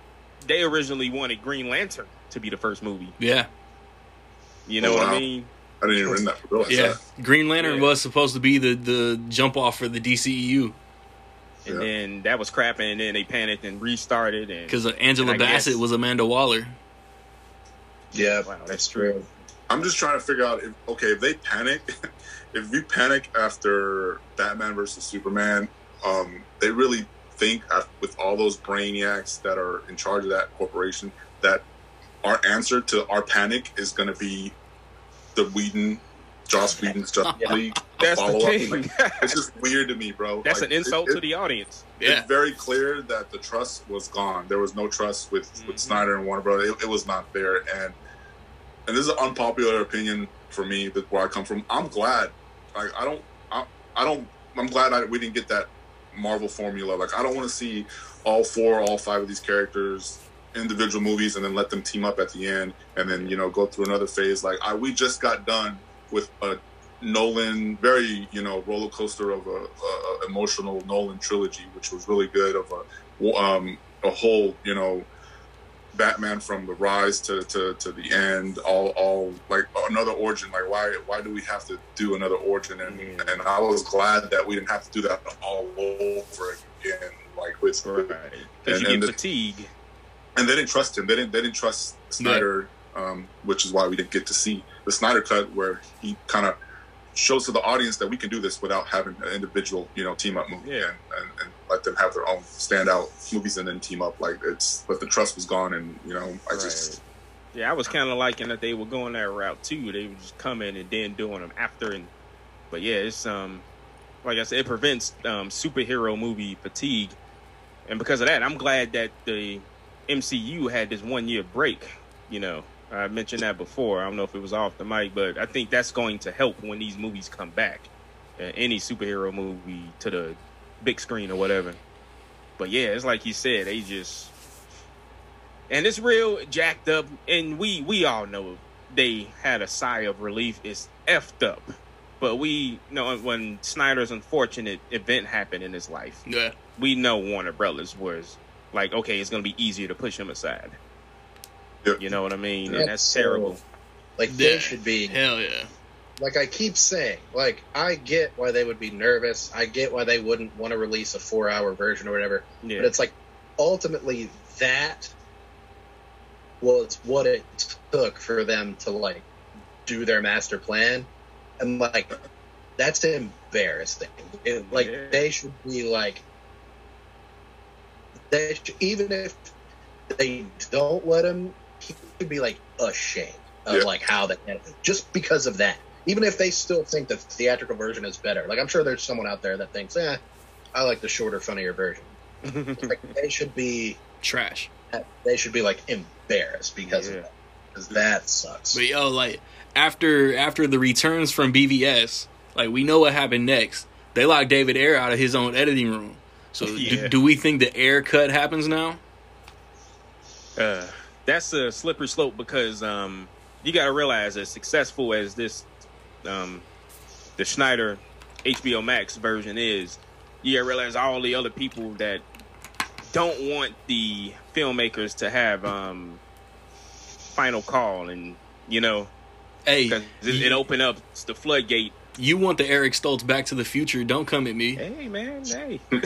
they originally wanted Green Lantern to be the first movie. Yeah. You know Oh, what wow. I mean? I didn't even read that. realize Yeah. that. Green Lantern Yeah. was supposed to be the the jump off for the DCEU And Yeah. then that was crapping, and then they panicked and restarted. And because Angela And Bassett guess- was Amanda Waller. yeah, Wow, that's that's true. I'm just trying to figure out if okay, if they panic, if we panic after Batman versus Superman, um, they really think af- with all those brainiacs that are in charge of that corporation that our answer to our panic is going to be the Whedon, Joss Whedon's Justice Yeah. League that's the follow-up. thing. Like, it's just weird to me, bro. that's Like, an insult it- to the audience. Yeah. it's very clear that the trust was gone. There was no trust with, with Mhm. Snyder and Warner Brothers. It, it was not there. And and this is an unpopular opinion for me, that where I come from. I'm glad. Like I don't. I, I don't. I'm glad I, we didn't get that Marvel formula. Like I don't want to see all four, all five of these characters individual movies and then let them team up at the end and then you know go through another phase. Like I, we just got done with a Nolan, very you know roller coaster of a, a, emotional Nolan trilogy, which was really good. Of a um, a whole you know Batman from the rise to, to, to the end, all all like another origin. Like why why do we have to do another origin? And Yeah. and I was glad that we didn't have to do that all over again. Like with Right. And- you and get the- fatigue. and they didn't trust him. They didn't. They didn't trust Snyder, um, which is why we didn't get to see the Snyder cut, where he kind of shows to the audience that we can do this without having an individual, you know, team up movie, Yeah. and, and, and let them have their own standout movies and then team up. Like it's, but the trust was gone, and you know, I just Yeah, I was kind of liking that they were going that route too. They were just coming and then doing them after, and but yeah, it's um, like I said, it prevents um superhero movie fatigue, and because of that, I'm glad that the MCU had this one year break. You know, I mentioned that before. I don't know if it was off the mic, but I think that's going to help when these movies come back. Uh, any superhero movie to the big screen or whatever. But yeah, it's like you said, they just and it's real jacked up, and we we all know they had a sigh of relief. It's effed up, but we know when Snyder's unfortunate event happened in his life, Yeah. we know Warner Brothers was like, okay, it's gonna be easier to push him aside. Yep. You know what I mean? That's and that's so- terrible. Like Yeah. they should be Hell yeah. like I keep saying, like I get why they would be nervous. I get why they wouldn't want to release a four hour version or whatever. Yeah. But it's like ultimately that was what it took for them to like do their master plan. And like that's embarrassing. It, like Yeah. they should be like they should, even if they don't let him, he should be like ashamed of Yeah. like how that just because of that. Even if they still think the theatrical version is better, like I'm sure there's someone out there that thinks, eh, I like the shorter, funnier version. Like they should be, Trash. they should be like embarrassed because Yeah. of that, because that sucks. But yo, like after after the returns from BVS, like we know what happened next. They locked David Ayer out of his own editing room. So Yeah. do, do we think the Ayer cut happens now? uh, that's a slippery slope because um, you got to realize as successful as this um, the Schneider HBO Max version is, you got to realize all the other people that don't want the filmmakers to have um, final call and you know Hey, 'cause it, it opened up the floodgate. you want the Eric Stoltz Back to the Future? Don't come at me. Hey man, hey.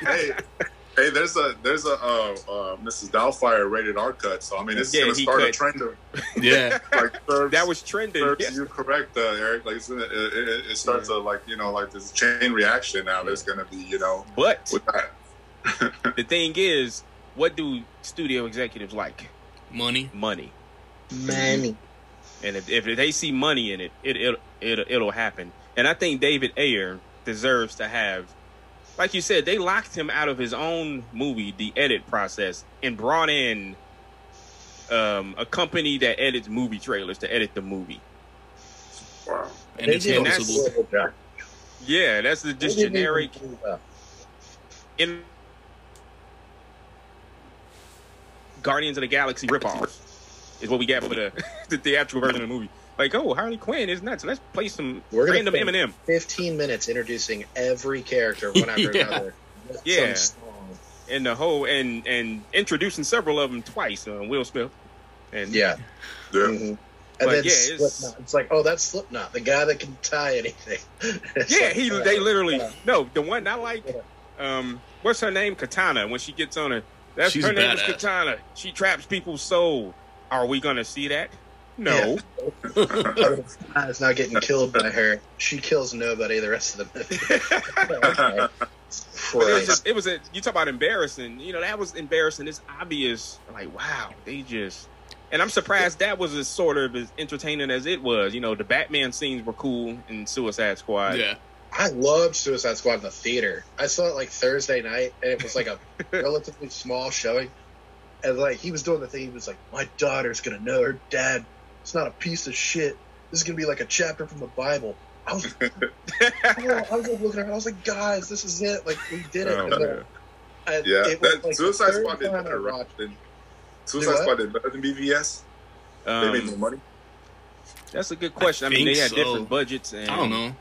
hey, hey, there's a there's a uh, uh, Mrs. Doubtfire rated R cut. So I mean, it's Yeah, gonna he start a trend of Yeah, like serves, that was trending. serves Yes. you correct, uh, Eric. Like it's gonna, it, it, it starts a like you know like this chain reaction now. There's gonna be you know But the thing is, what do studio executives like? money. Money. money. And if, if they see money in it, it, it, it, it'll happen. And I think David Ayer deserves to have, like you said, they locked him out of his own movie, the edit process, and brought in um, a company that edits movie trailers to edit the movie. Wow. And they it's did a that's- noticeable. horrible job. Yeah, that's the, just They generic. In Guardians of the Galaxy ripoff is what we got for the, the theatrical version of the movie. Like, oh, Harley Quinn is nuts. Let's play some We're gonna random Eminem. 15 minutes introducing every character one after Yeah. another. with Yeah. song. and the whole and and introducing several of them twice. Uh, Will Smith, and Yeah. Yeah. Mhm. And But then yeah, it's- Slipknot. It's like, oh, that's Slipknot, the guy that can tie anything. Yeah, like, he uh, they literally uh, no the one I like. Um, what's her name? Katana. When she gets on her, that's She's her a name is. Katana. She traps people's soul. Are we gonna see that? No. It's not getting killed by her. She kills nobody the rest of the movie. Okay. It was just it was a you talk about embarrassing. You know that was embarrassing. It's obvious. Like wow, they just. And I'm surprised that was as sort of as entertaining as it was. You know, the Batman scenes were cool in Suicide Squad. Yeah, I loved Suicide Squad in the theater. I saw it like Thursday night, and it was like a relatively small showing. And like he was doing the thing, he was like, "My daughter's gonna know her dad is not a piece of shit. This is gonna be like a chapter from the Bible." I was, I was like looking around. I was like, "Guys, this is it! Like we did it." Oh, And then- man. and Yeah, it that like, Suicide Squad did time I better, right? watched- Than, Suicide? Squad did better than BVS. they made Um, more money. that's a good question. I, mean, they had so. different budgets. And I don't know.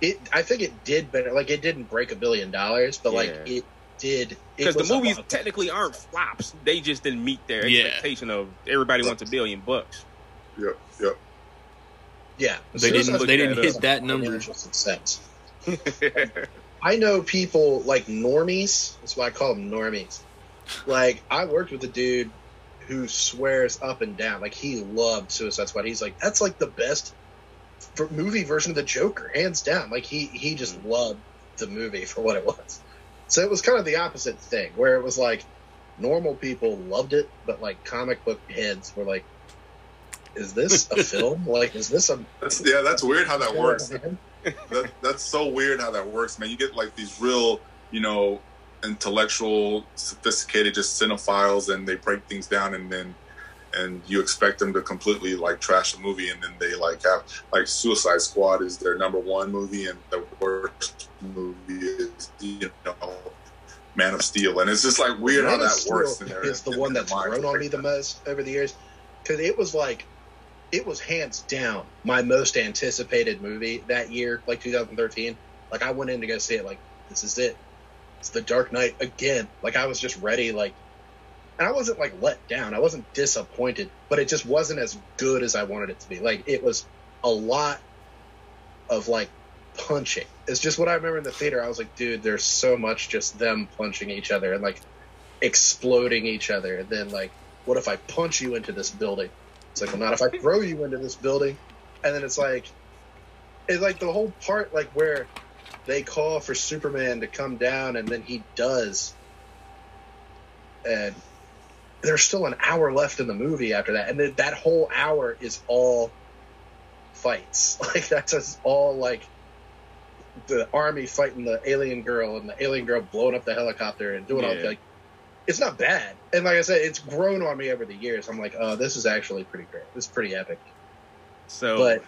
It, I think it did better. Like it didn't break a billion dollars, but like it did. because the movies lot. technically aren't flops. They just didn't meet their Yeah. expectation of everybody wants a billion bucks. Yep, yep. Yeah, They didn't. They didn't up. hit that number. Success. I know people like normies. That's why I call them normies. Like I worked with a dude who swears up and down, like he loved Suicide Squad. He's like, that's like the best movie version of the Joker, hands down. Like he he just mm. loved the movie for what it was. So it was kind of the opposite thing, where it was like normal people loved it, but like comic book heads were like, "Is this a film? Like, is this a?" That's yeah. That's weird how that works. that, that's so weird how that works, man. You get like these real, you know, intellectual, sophisticated, just cinephiles, and they break things down, and then and you expect them to completely like trash the movie, and then they like have like Suicide Squad is their number one movie, and the worst movie is you know Man of Steel, and it's just like weird Man how that Steel works. Is the one that's grown on me the most over the years because it was like it was hands down my most anticipated movie that year, like 2013. Like I went in to go see it, like this is it. It's the Dark Knight again. Like I was just ready, like, and I wasn't like let down. I wasn't disappointed, but it just wasn't as good as I wanted it to be. Like it was a lot of like punching. It's just what I remember in the theater. I was like, dude, there's so much just them punching each other and like exploding each other. And then like, what if I punch you into this building? It's like, well, not if I throw you into this building. And then it's like, it's like the whole part like where they call for Superman to come down and then he does. And there's still an hour left in the movie after that. And then that whole hour is all fights. Like that's just all like the army fighting the alien girl and the alien girl blowing up the helicopter and doing all Yeah. like it's not bad. And like I said, it's grown on me over the years. I'm like, oh, this is actually pretty great. This is pretty epic. So But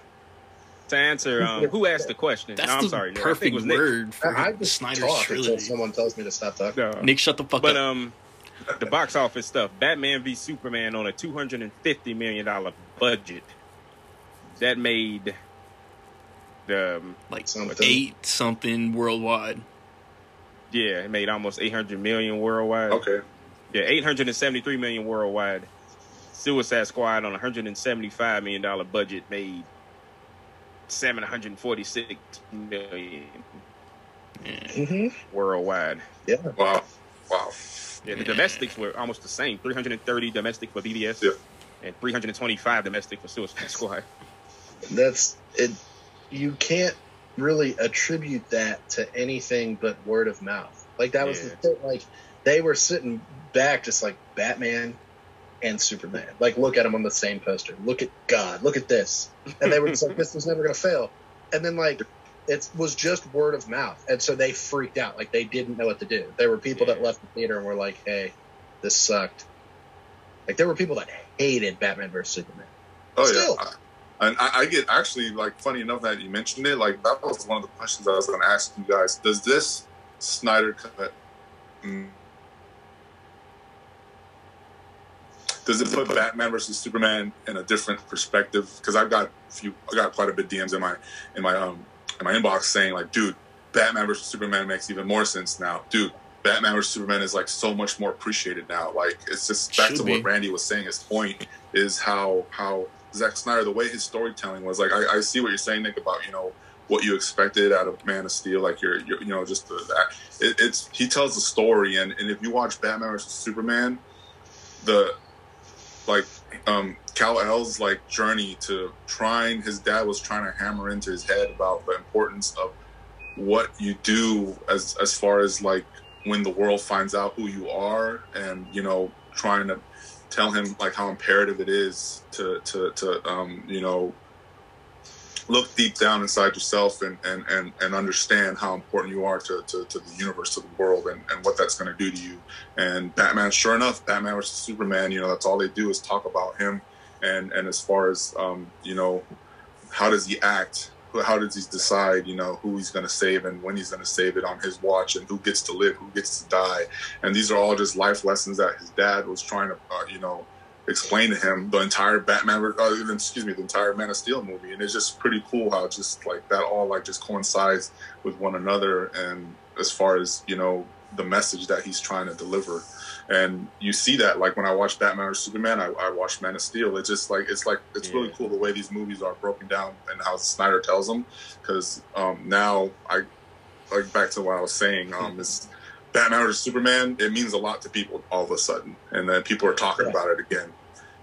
to answer, um, who asked the question? That's No, I'm the sorry, Nick. I think perfect it was Nick. word for I, I just Snyder's talk until trilogy. someone tells me to stop talking. No. Nick, shut the fuck But up. um, the box office stuff. Batman v Superman on a two hundred and fifty million dollar budget. That made the um, like something. eight something worldwide. yeah, it made almost eight hundred million worldwide. Okay, Yeah, eight hundred and seventy three million worldwide. Suicide Squad on a hundred and seventy five million dollar budget made seven hundred and forty six million Mm-hmm. worldwide. Yeah. wow, wow. Yeah, the domestics were almost the same. 330 domestic for BVS Yeah. and 325 domestic for Suicide Squad. That's it. You can't really attribute that to anything but word of mouth. Like that was Yeah. the thing. Like they were sitting back, just like Batman and Superman. Like look at them on the same poster. Look at God. Look at this. And they were just like, this was never gonna fail. And then like it was just word of mouth, and so they freaked out. Like they didn't know what to do. There were people that left the theater and were like, "Hey, this sucked." Like there were people that hated Batman versus Superman. Oh Still. yeah. And I, I get actually like funny enough that you mentioned it. Like that was one of the questions I was going to ask you guys. Does this Snyder cut? mm, does it put Batman versus Superman in a different perspective? Because I've got a few, I got quite a bit DMs in my in my um in my inbox saying like, dude, Batman versus Superman makes even more sense now, dude. Batman versus Superman is like so much more appreciated now. Like it's just back Should to be. what Randy was saying. His point is how how Zack Snyder, the way his storytelling was. Like I, I see what you're saying, Nick, about you know what you expected out of Man of Steel. Like you're, you're you know just the, that it, it's he tells the story, and and if you watch Batman versus Superman, the like um Kal-El's like journey to trying his dad was trying to hammer into his head about the importance of what you do as as far as like when the world finds out who you are and you know trying to tell him like how imperative it is to to to um you know look deep down inside yourself and and and, and understand how important you are to, to, to the universe to the world and, and what that's going to do to you. And batman sure enough batman versus superman you know that's all they do is talk about him. And and as far as um you know how does he act? How does he decide you know who he's going to save and when he's going to save it on his watch and who gets to live who gets to die? And these are all just life lessons that his dad was trying to uh, you know explain to him the entire batman uh, excuse me the entire man of steel movie and it's just pretty cool how just like that all like just coincides with one another and as far as you know the message that he's trying to deliver and you see that like when I watch Batman or Superman, I, I watch Man of Steel. It's just like it's like it's really cool the way these movies are broken down and how Snyder tells them. Because um, now I like back to what I was saying. Um, is Batman or Superman? It means a lot to people all of a sudden, and then people are talking Yeah. about it again.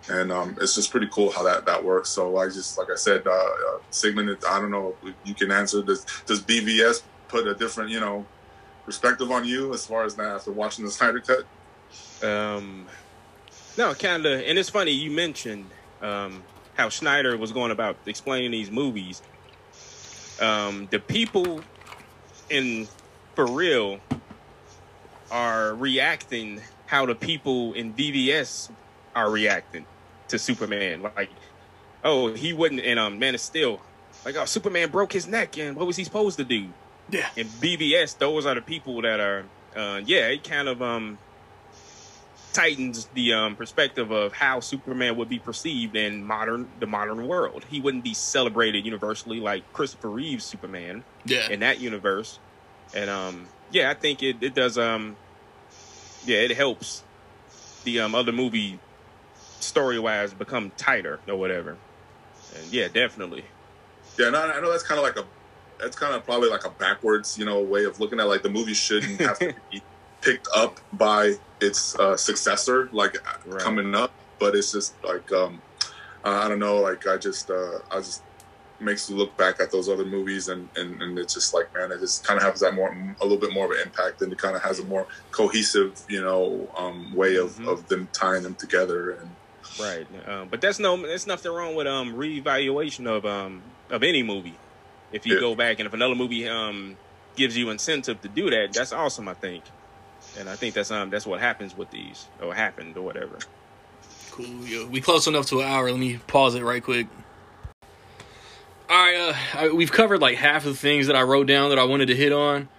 And um, it's just pretty cool how that, that works. So I just like I said, uh, uh, Sigmon. I don't know if you can answer. Does does BVS put a different you know perspective on you as far as now after watching the Snyder cut? Um, no, kind of. And it's funny you mentioned um, how Schneider was going about explaining these movies. Um, the people in for real are reacting how the people in BVS are reacting. to Superman. Like, oh, he wouldn't. And um, Man of Steel, like, oh, Superman broke his neck, and what was he supposed to do? Yeah. In BVS, those are the people that are, uh, yeah, it kind of um tightens the um perspective of how Superman would be perceived in modern the modern world. He wouldn't be celebrated universally like Christopher Reeve's Superman Yeah. in that universe. And um yeah, I think it, it does um yeah, it helps the um other movie story wise become tighter or whatever. And yeah, definitely. Yeah, and I, I know that's kind of like a that's kind of probably like a backwards, you know, way of looking at like the movie shouldn't have to be picked up by its uh, successor, like Right. coming up. But it's just like um, I don't know, like I just uh, I just makes you look back at those other movies and and, and it's just like man, it just kind of has that more a little bit more of an impact and it kind of has a more cohesive, you know, um, way of Mhm. of them tying them together and. Right. Um, but that's no there's nothing wrong with um reevaluation of um of any movie. If you Yeah. go back and if another movie um gives you incentive to do that, that's awesome, I think. And I think that's um that's what happens with these or happened or whatever. Cool. Yo, we close enough to an hour. Let me pause it right quick. All right, uh, I, we've covered like half of the things that I wrote down that I wanted to hit on.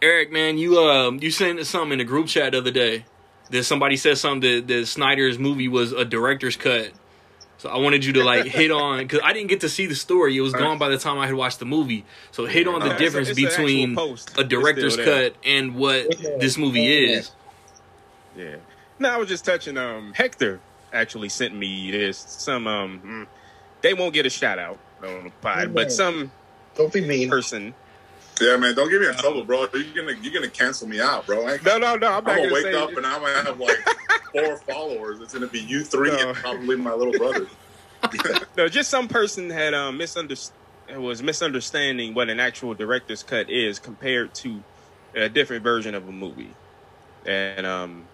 Eric, man, you um, you sent something in the group chat the other day. That somebody said something that, that Snyder's movie was a director's cut. So I wanted you to like hit on because I didn't get to see the story. It was gone by the time I had watched the movie. So hit on the Yeah, it's a- difference it's between a director's cut and what Yeah. this movie Yeah. is. Yeah. No, I was just touching. Um, Hector actually sent me this. Some um, mm, they won't get a shout out on the pod, but some Don't be mean. person. Yeah, man, don't get me in trouble, bro. You're gonna you're gonna cancel me out, bro. I No, no, no. I'm I'm gonna gonna wake up and I'm gonna have like four followers. It's gonna be you three No. and probably my little brother. No, just some person had um misunderstood was misunderstanding what an actual director's cut is compared to a different version of a movie, and um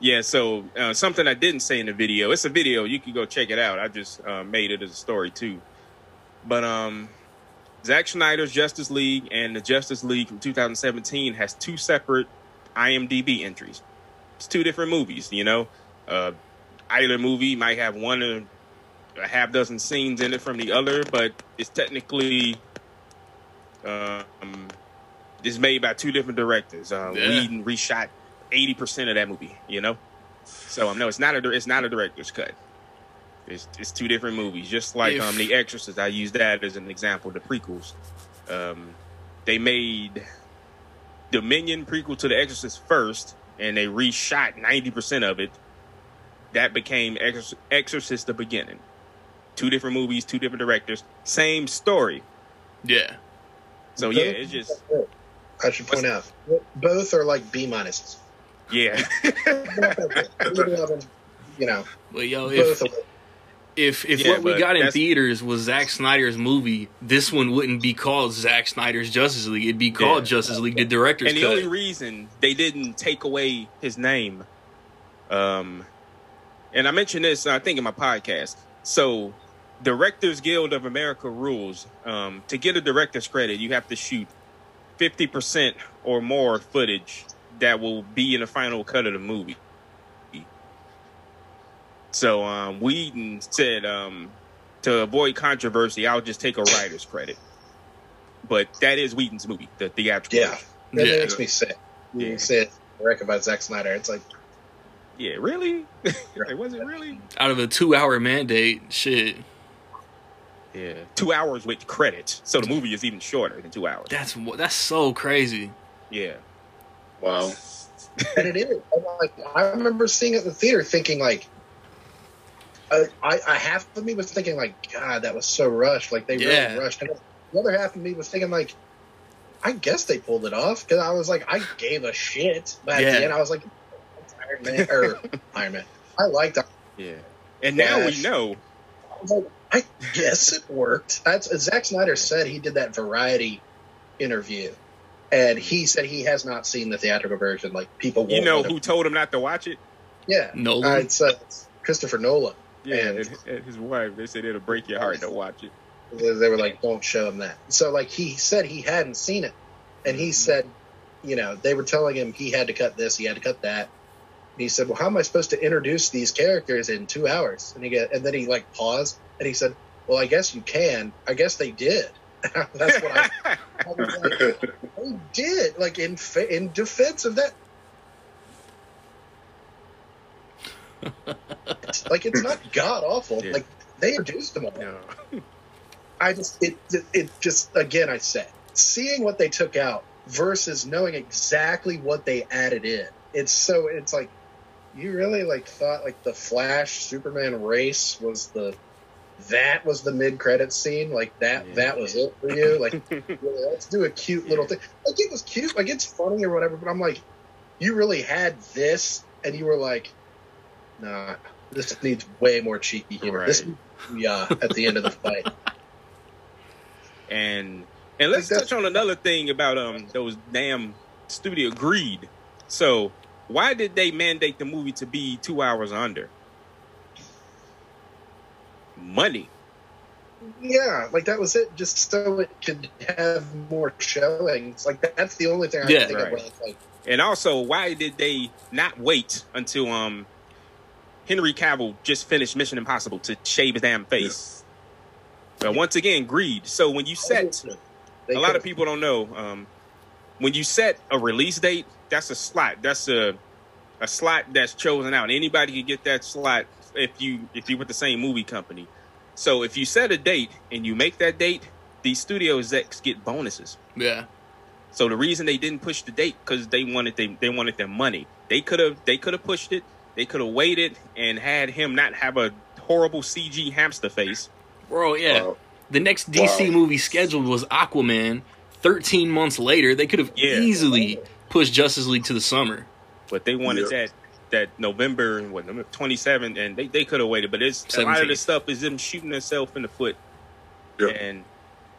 yeah, so uh, something I didn't say in the video. It's a video. You can go check it out. I just uh, made it as a story too. But um, Zack Snyder's Justice League and the Justice League from 2017 has two separate IMDb entries. It's two different movies. You know, uh, either movie might have one or a half dozen scenes in it from the other, but it's technically um, it's made by two different directors. Uh, Yeah. Whedon reshot eighty percent of that movie. You know, so um, no, it's not a it's not a director's cut. It's it's two different movies, just like If- um, The Exorcist. I use that as an example. The prequels, um, they made Dominion prequel to The Exorcist first, and they reshot ninety percent of it. That became Exor- Exorcist: The Beginning. Two different movies, two different directors, same story. Yeah. So yeah, it's just I should point out both are like B minuses. yeah. you know, Well, yo, both if of them. If if Yeah, what we got in theaters was Zack Snyder's movie, this one wouldn't be called Zack Snyder's Justice League. It'd be called Yeah. Justice League, the director's and the cut. only reason they didn't take away his name, um, and I mentioned this, I think, in my podcast. So, Directors Guild of America rules: um, to get a director's credit, you have to shoot fifty percent or more footage that will be in the final cut of the movie. So, um, Whedon said, um, to avoid controversy, I'll just take a writer's credit. But that is Whedon's movie, the theatrical. Yeah. version. That Yeah. makes me sick. Yeah. You say it directed by Zack Snyder. It's like Yeah, really? like, was it really? Out of a two-hour mandate, shit. Yeah, two hours with credits, so the movie is even shorter than two hours. That's that's so crazy. Yeah, Wow. and it is. I'm like, I remember seeing it in the theater, thinking like, I, I, I half of me was thinking like, God, that was so rushed. Like they Yeah. really rushed. And the other half of me was thinking like, I guess they pulled it off because I was like, I gave a shit. But Yeah. at the end, I was like, Iron Man or Iron Man. I liked. Iron yeah. And now we know. I was like, I guess it worked. That's Zack Snyder said he did that Variety interview. And he said he has not seen the theatrical version. Like people, won't You know let him- who told him not to watch it? Yeah, Nolan. uh, it's, uh, it's Christopher Nolan. Yeah, And- and, and his wife. They said it'll break your heart to watch it. They were like, "Don't show him that." So, like, he said he hadn't seen it, and he mm-hmm. said, you know, they were telling him he had to cut this, he had to cut that, he said, "Well, how am I supposed to introduce these characters in two hours?" And he get, and then he like paused and he said, "Well, I guess you can. I guess they did." That's what I, I was like. They did like in in defense of that. It's, like it's not god awful. Yeah. Like they introduced them all. No. I just it it just again I said seeing what they took out versus knowing exactly what they added in. It's so it's like you really like thought like the Flash Superman race was the that was the mid credit scene like that Yeah. that was it for you like really, let's do a cute little thing like it was cute like it's funny or whatever but I'm like you really had this and you were like nah this needs way more cheeky humor this yeah at the end of the fight and and let's touch on another thing about um those damn studio greed. So why did they mandate the movie to be two hours under? Money. Yeah, like that was it. Just so it could have more showings. Like that's the only thing I Yeah. can think Right. of. Like, And also, why did they not wait until um Henry Cavill just finished Mission Impossible to shave his damn face? But once again, greed. So when you set a lot of people don't know um, when you set a release date that's a slot. That's a a slot that's chosen out. Anybody can get that slot if you if you with the same movie company. So if you set a date and you make that date these studio execs get bonuses. Yeah. so the reason they didn't push the date because they wanted they, they wanted their money. They could have they could have pushed it they could have waited and had him not have a horrible cg hamster face Bro, yeah. Wow. The next DC Wow. movie scheduled was Aquaman. 13 months later, they could have Yeah. easily pushed Justice League to the summer. but they wanted Yeah. that that November what November 27 and they, they could have waited but it's a lot of 17th. the stuff is them shooting themselves in the foot Yeah. and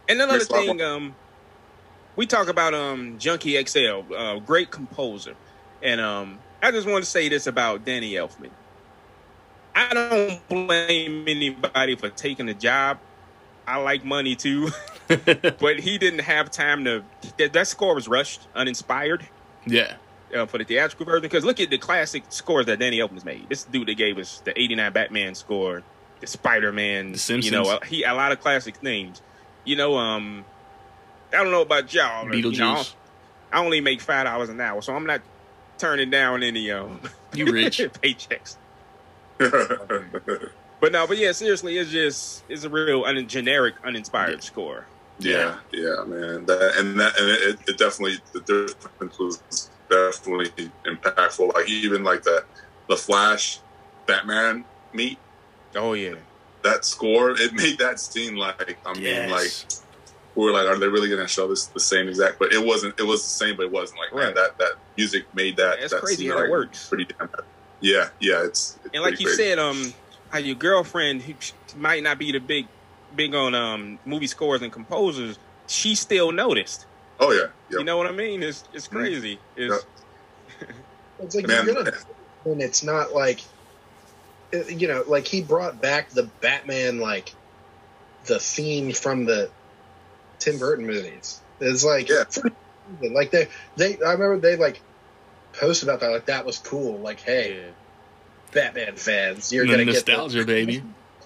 and another Makes a lot thing um we talk about um Junkie XL uh, great composer and um I just want to say this about Danny Elfman I don't blame anybody for taking the job I like money too but he didn't have time to that, that score was rushed uninspired yeah. uh, for the theatrical version because look at the classic scores that Danny Elfman's made. This dude that gave us the '89 Batman score, the Spider-Man, The Simpsons. you know, uh, he a lot of classic themes. You know, um, I don't know about y'all. but, You know, Beetlejuice. I only make five dollars an hour, so I'm not turning down any um You rich. paychecks. But no, but yeah, seriously, it's just it's a real un- generic, uninspired score. yeah, yeah, man. That and that and it, it definitely the difference was definitely impactful. Like even like that the Flash Batman meet Oh yeah, that score it made that scene like I mean like we were like, are they really gonna show this the same exact? But it wasn't. It was the same, but it wasn't. Like man, that that music made that. It's that crazy scene, how it like, works. Pretty damn. Yeah, yeah. It's, it's and like you crazy. said, um, how your girlfriend who might not be the big, big on um movie scores and composers, she still noticed. Oh yeah, yeah. You know what I mean? It's it's crazy. It's It's like Man, you're gonna, and it's not like, uh, you know, like he brought back the Batman, like the theme from the Tim Burton movies. It's like, Yeah. like they, they, I remember they like posted about that, like that was cool. Like, hey, yeah. Batman fans, you're The gonna get nostalgia, that. baby.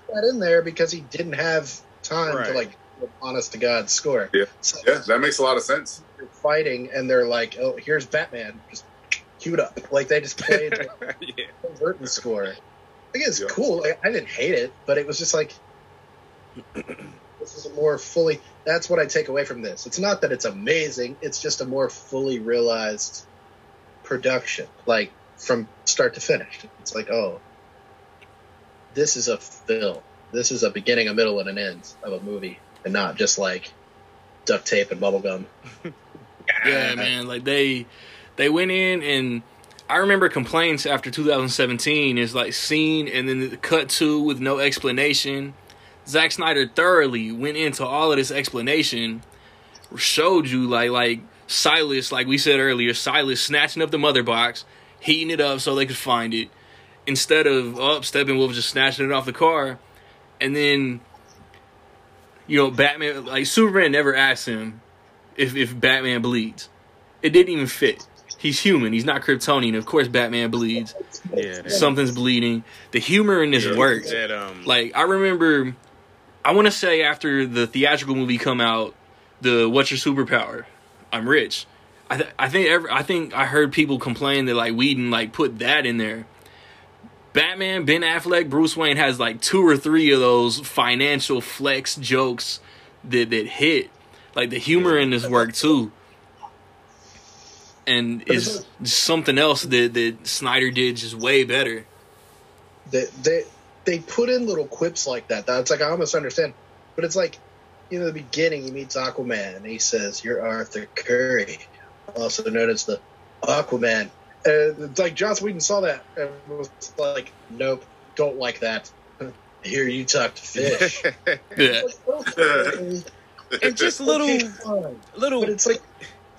Put that in there because he didn't have time Right. to like, honest to God score. Yeah. So yeah, that makes a lot of sense. they're fighting, and they're like, oh, here's Batman, just queued up. Like they just played. yeah. Burton score. I think it's Yeah. cool. I, I didn't hate it, but it was just like this is a more fully. That's what I take away from this. It's not that it's amazing. It's just a more fully realized production, like from start to finish. It's like, oh, this is a film. This is a beginning, a middle, and an end of a movie, and not just like duct tape and bubblegum. Yeah, man. Like they they went in and I remember complaints after 2017 is like scene and then the cut to with no explanation. Zack Snyder thoroughly went into all of this explanation, showed you like like Silas, like we said earlier, Silas snatching up the mother box, heating it up so they could find it, instead of up Steppenwolf just snatching it off the car, and then you know Batman like Superman never asked him if if Batman bleeds. It didn't even fit. He's human. He's not Kryptonian. Of course, Batman bleeds. Yeah, Something's bleeding. The humor in this Yeah. works. that um, Like I remember, I want to say after the theatrical movie come out, the "What's Your Superpower?" I'm rich. I th- I think every, I think I heard people complain that like Whedon like put that in there. Batman, Ben Affleck, Bruce Wayne has like two or three of those financial flex jokes that that hit. Like the humor in this work too. And is something else that, that Snyder did just way better. That they they put in little quips like that. That's like I almost understand, but it's like you know the beginning he meets Aquaman and he says, "You're Arthur Curry," also known as the Aquaman. And it's like Joss Whedon saw that and was like, "Nope, don't like that." Here you talk to fish. Yeah. And just little okay, little But it's like,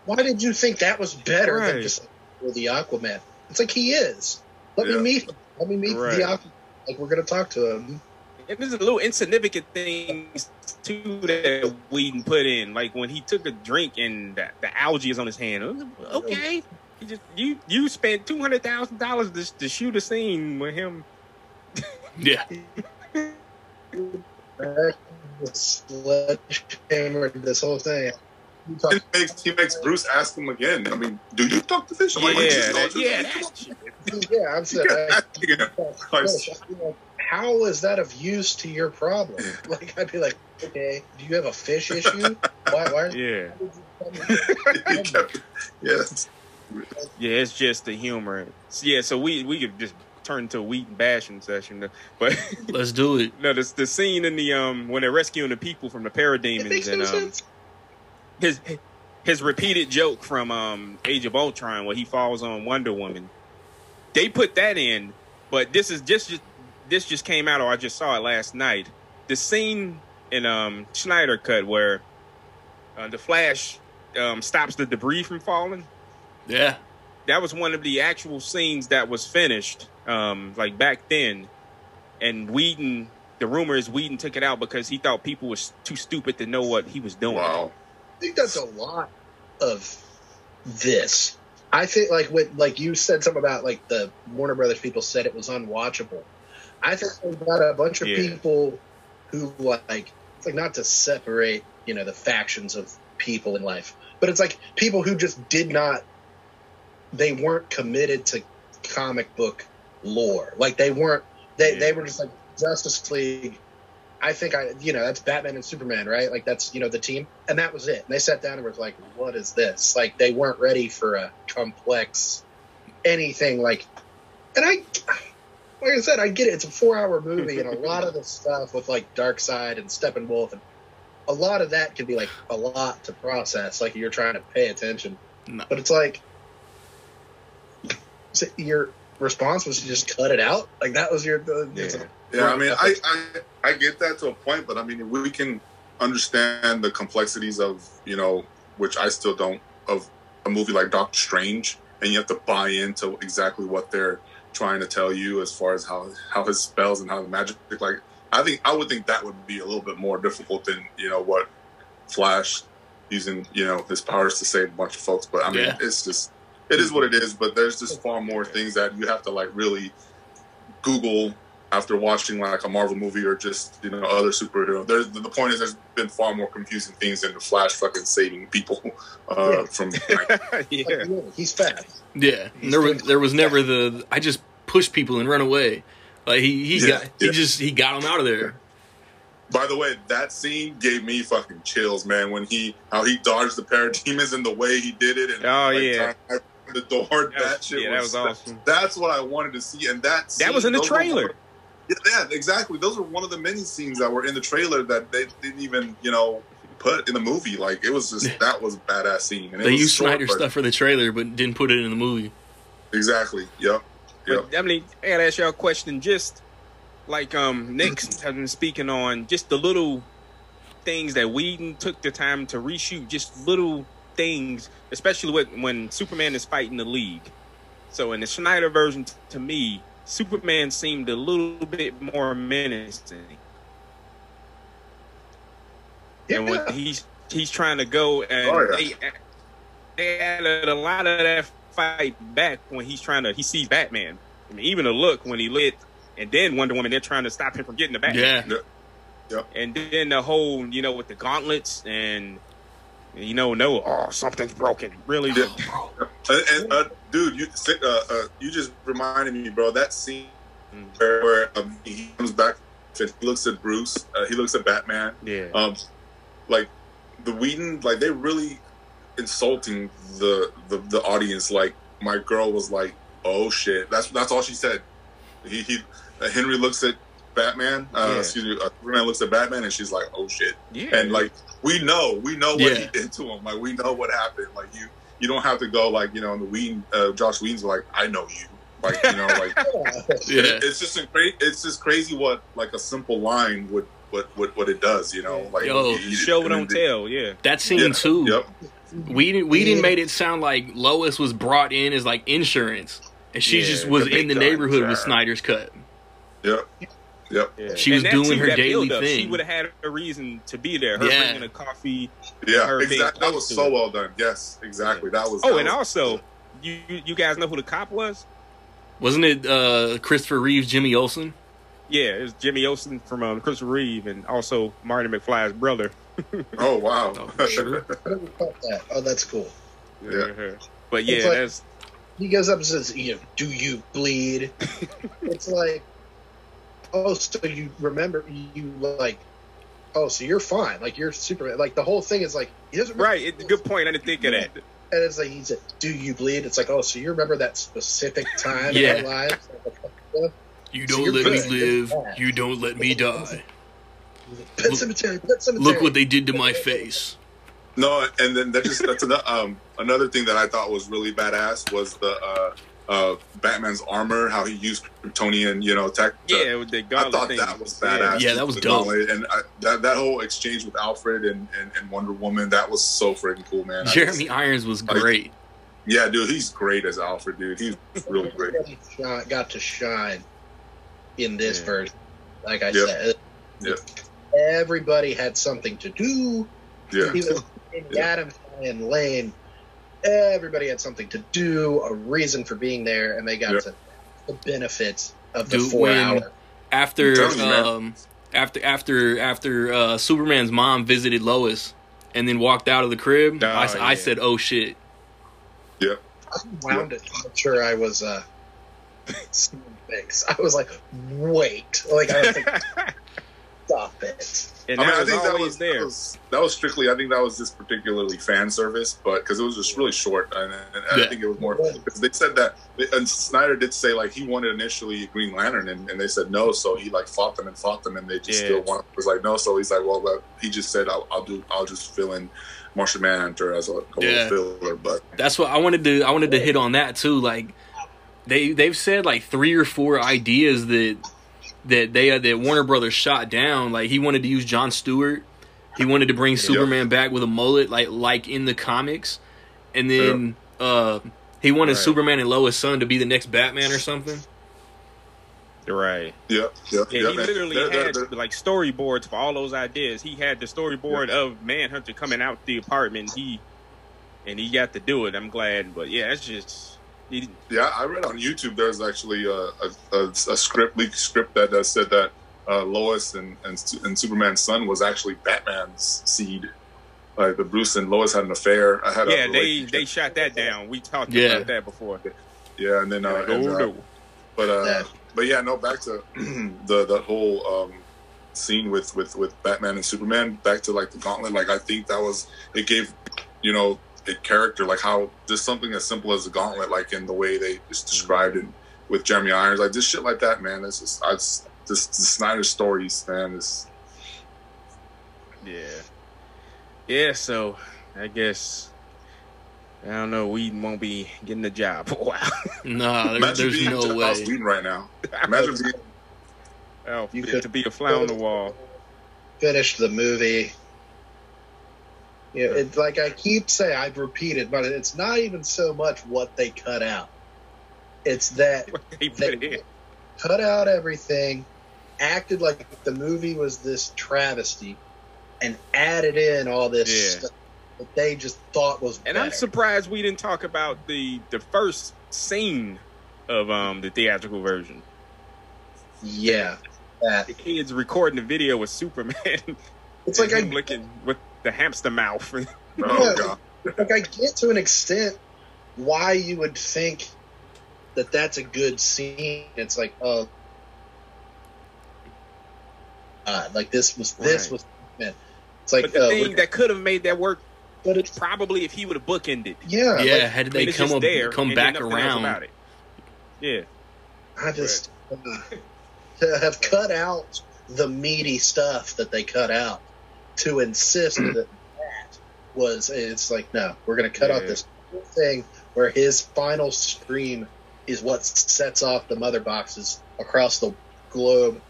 why did you think that was better than just like, well, the Aquaman? It's like he is. Let Yeah. me meet him. Let me meet Right. the Aquaman. Like we're gonna talk to him. And there's a little insignificant things too that Whedon put in, like when he took a drink and the, the algae is on his hand. Okay, you just you you spent two hundred thousand dollars to to shoot a scene with him. Yeah. Sledgehammer, this whole thing. He makes he makes Bruce ask him again. I mean, do you talk to fish? I'm like, yeah, "Jesus, that, yeah, that shit. Yeah, I'm saying. Yeah, I- yeah. Fish. I'd like, How is that of use to your problem? Like I'd be like, okay, do you have a fish issue? Why? Why? Yeah, He kept- yeah, yeah, it's just the humor. Yeah, so we we could just turn to a Whedon bashing session, but Let's do it. no, the the scene in the um when they're rescuing the people from the It makes parademons no and um sense. his his repeated joke from um Age of Ultron where he falls on Wonder Woman. They put that in, but this is just this just came out or I just saw it last night. The scene in um Snyder cut where uh, the Flash um stops the debris from falling. Yeah. That was one of the actual scenes that was finished um like back then. And Whedon the rumor is Whedon took it out because he thought people was too stupid to know what he was doing. wow. I think that's a lot of this. I think like what like you said something about like the Warner Brothers people said it was unwatchable. I think we got a bunch of Yeah. people who like it's like not to separate you know the factions of people in life, but it's like people who just did not they weren't committed to comic book lore. Like they weren't they they were just like Justice League. I think I you know that's Batman and Superman, right? Like that's you know the team, and that was it. And they sat down and was like, "What is this?" Like they weren't ready for a complex anything like. And I, like I said, I get it. It's a four-hour movie, and a lot of the stuff with like Darkseid and Steppenwolf, and a lot of that can be like a lot to process. Like you're trying to pay attention, No. but it's like so your response was to just cut it out. Like that was your. The, Yeah. Yeah, I mean, I, I I get that to a point, but I mean, we can understand the complexities of you know, which I still don't of a movie like Doctor Strange, and you have to buy into exactly what they're trying to tell you as far as how how his spells and how the magic like. I think I would think that would be a little bit more difficult than you know what Flash using you know his powers to save a bunch of folks. But I mean, Yeah. it's just it is what it is. But there's just far more things that you have to like really Google after watching like a Marvel movie or just you know other superhero. There's the point is there's been far more confusing things than the Flash fucking saving people uh, Yeah. from. Like, yeah. Like, he's fast. Yeah. And there was there was never the I just push people and run away. Like he he Yeah, got he yeah. just he got them out of there. by the way, that scene gave me fucking chills, man. When he how he dodged the parademons and the way he did it, and Oh, like, yeah. time the door. That, That was- shit yeah, that was, was awesome. That's what I wanted to see, and that That was in the those were trailer. Yeah, yeah, exactly. Those are one of the many scenes that were in the trailer that they didn't even, you know, put in the movie. Like it was just that was a badass scene. And it They used short, Snyder but- stuff for the trailer, but didn't put it in the movie. Exactly. Yep. Yep. But, I mean, I gotta ask y'all a question. Just like um, Nick's has been speaking on, just the little things that Whedon took the time to reshoot. Just little things, especially with, when Superman is fighting the League. So in the Snyder version, t- to me, Superman seemed a little bit more menacing. And when he's he's trying to go and Oh, yeah. they, they added a lot of that fight back when he's trying to he sees Batman I mean, even the look when he lit, and then Wonder Woman, they're trying to stop him from getting the bat. Yeah. And then the whole, you know, with the gauntlets and you know, no, oh, something's broken. Really, Yeah. And, and, uh, dude, you uh, uh, you just reminded me, bro. That scene where, where um, he comes back, and he looks at Bruce, uh, he looks at Batman. yeah, Um, like the Whedon, like they're really insulting the, the the audience. Like my girl was like, "Oh shit," that's that's all she said. He, he uh, Henry looks at Batman. Uh, Yeah. Excuse me, uh, Superman looks at Batman, and she's like, "Oh shit." yeah, and like we know, we know what Yeah. he did to him. Like we know what happened. Like you, you don't have to go like you know. In the Whedon, uh, Josh Whedon's like, I know you. Like you know, like Yeah. it's just a great. It's just crazy what like a simple line would what what what it does. You know, like Yo, he- show he- don't tell. Yeah, That scene Yeah. too. Yep. We didn't we didn't Yeah. made it sound like Lois was brought in as like insurance, and she Yeah, just was in the neighborhood with. Snyder's cut. Yep. Yep. yeah. She was doing her daily build-up, She would have had a reason to be there. Her Yeah. bringing a coffee. Yeah. Exactly. That was so it. well done. Yes. Exactly. That was. Oh, that and was- also, you you guys know who the cop was? Wasn't it uh, Christopher Reeves, Jimmy Olsen? Yeah, it was Jimmy Olsen from um, Christopher Reeve, and also Marty McFly's brother. Oh wow. Oh, sure. I didn't caught that. Oh, that's cool. Yeah. But yeah, like- that's He goes up and says, "You know, do you bleed?" it's like, oh, so you remember you like, oh, so you're fine, like you're Superman. Like the whole thing is like he doesn't remember- right. It's a good point. I didn't think of that. And it's like he said, "Do you bleed?" It's like, oh, so you remember that specific time Yeah. in our lives? You don't you're let me live. You don't let me die. Pet Sematary, Pet Sematary. Look what they did to my face. No, and then that just that's another um another thing that I thought was really badass was the uh uh Batman's armor, how he used Kryptonian, you know, tech. to- Yeah, with the I thought thing. that was badass. Yeah, that was The dope. gauntlet, And I, that that whole exchange with Alfred and, and, and Wonder Woman, that was so freaking cool, man. Jeremy just- Irons was great. yeah, dude, he's great as Alfred, dude. He's really great. Everybody got to shine in this Yeah. version. Like I Yep. said, Yep. everybody had something to do. Yeah, Even Amy Yeah. Adams and Lane, everybody had something to do, a reason for being there, and they got Yeah. to the benefits of the Dude, four when- hour. After I'm telling you, man. um, after after after uh, Superman's mom visited Lois and then walked out of the crib, Oh, I, s- I yeah. said, "Oh shit." yeah. I wound it. I'm sure I was uh, seeing things. I was like, wait, like I was like, stop it. and I mean, I think that was, there. that was that was strictly. I think that was just particularly fan service, but because it was just really short, and, and Yeah. I think it was more because they said that. And Snyder did say like he wanted initially Green Lantern, and, and they said no, so he like fought them and fought them, and they just Yeah. still want was like no, so he's like, well, but he just said I'll, I'll do, I'll just fill in Martian Manhunter as a, a Yeah. filler, but That's what I wanted to. I wanted to hit on that too. Like they they've said like three or four ideas that that they uh, that Warner Brothers shot down. Like he wanted to use John Stewart. He wanted to bring Superman back with a mullet, like like in the comics, and then uh, he wanted Right. Superman and Lois' son to be the next Batman or something. right. yeah, yeah, Yeah, yeah, he literally They're- they're- had they're- like storyboards for all those ideas. He had the storyboard of Manhunter coming out the apartment. He and he got to do it. I'm glad, but yeah, it's just he, Yeah, I read on YouTube there's actually a, a, a, a script leak script that uh, said that uh, Lois and, and and Superman's son was actually Batman's seed. Like the Bruce and Lois had an affair. I had a yeah. They they shot that down. We talked Yeah. about that before. yeah, and then uh, and, oh, uh, but uh, Yeah. but yeah, no. Back to the the whole um, scene with with with Batman and Superman. Back to like the Gauntlet. Like I think that was it gave you know a character like how just something as simple as a Gauntlet, like in the way they just described it with Jeremy Irons, like just shit like that, man. It's just I just this the Snyder stories, man. Is Yeah. Yeah, so I guess I don't know, we won't be getting the job for a while. Nah, there, there's being no Joss way. Whedon right now. Imagine being oh, You to be a fly on the wall. Finish the movie. Yeah, it's like I keep saying, I've repeated, but it's not even so much what they cut out. It's that He put it in. they cut out everything, acted like the movie was this travesty, and added in all this Yeah. stuff that they just thought was And better. I'm surprised we didn't talk about the the first scene of um the theatrical version. Yeah, that The kids recording the video with Superman. it's like I'm looking with the hamster mouth. Oh Yeah. god. like I get to an extent why you would think that that's a good scene. It's like, oh, uh, like this was this Right. was man. It's like, but the uh, thing that could have made that work but it's probably if he would have bookended. yeah, yeah, like, had they come up, there come back then nothing else around? about it. Yeah. I just uh, have cut out the meaty stuff that they cut out to insist that that was it's like no, we're gonna cut out this thing where his final scream is what sets off the mother boxes across the globe.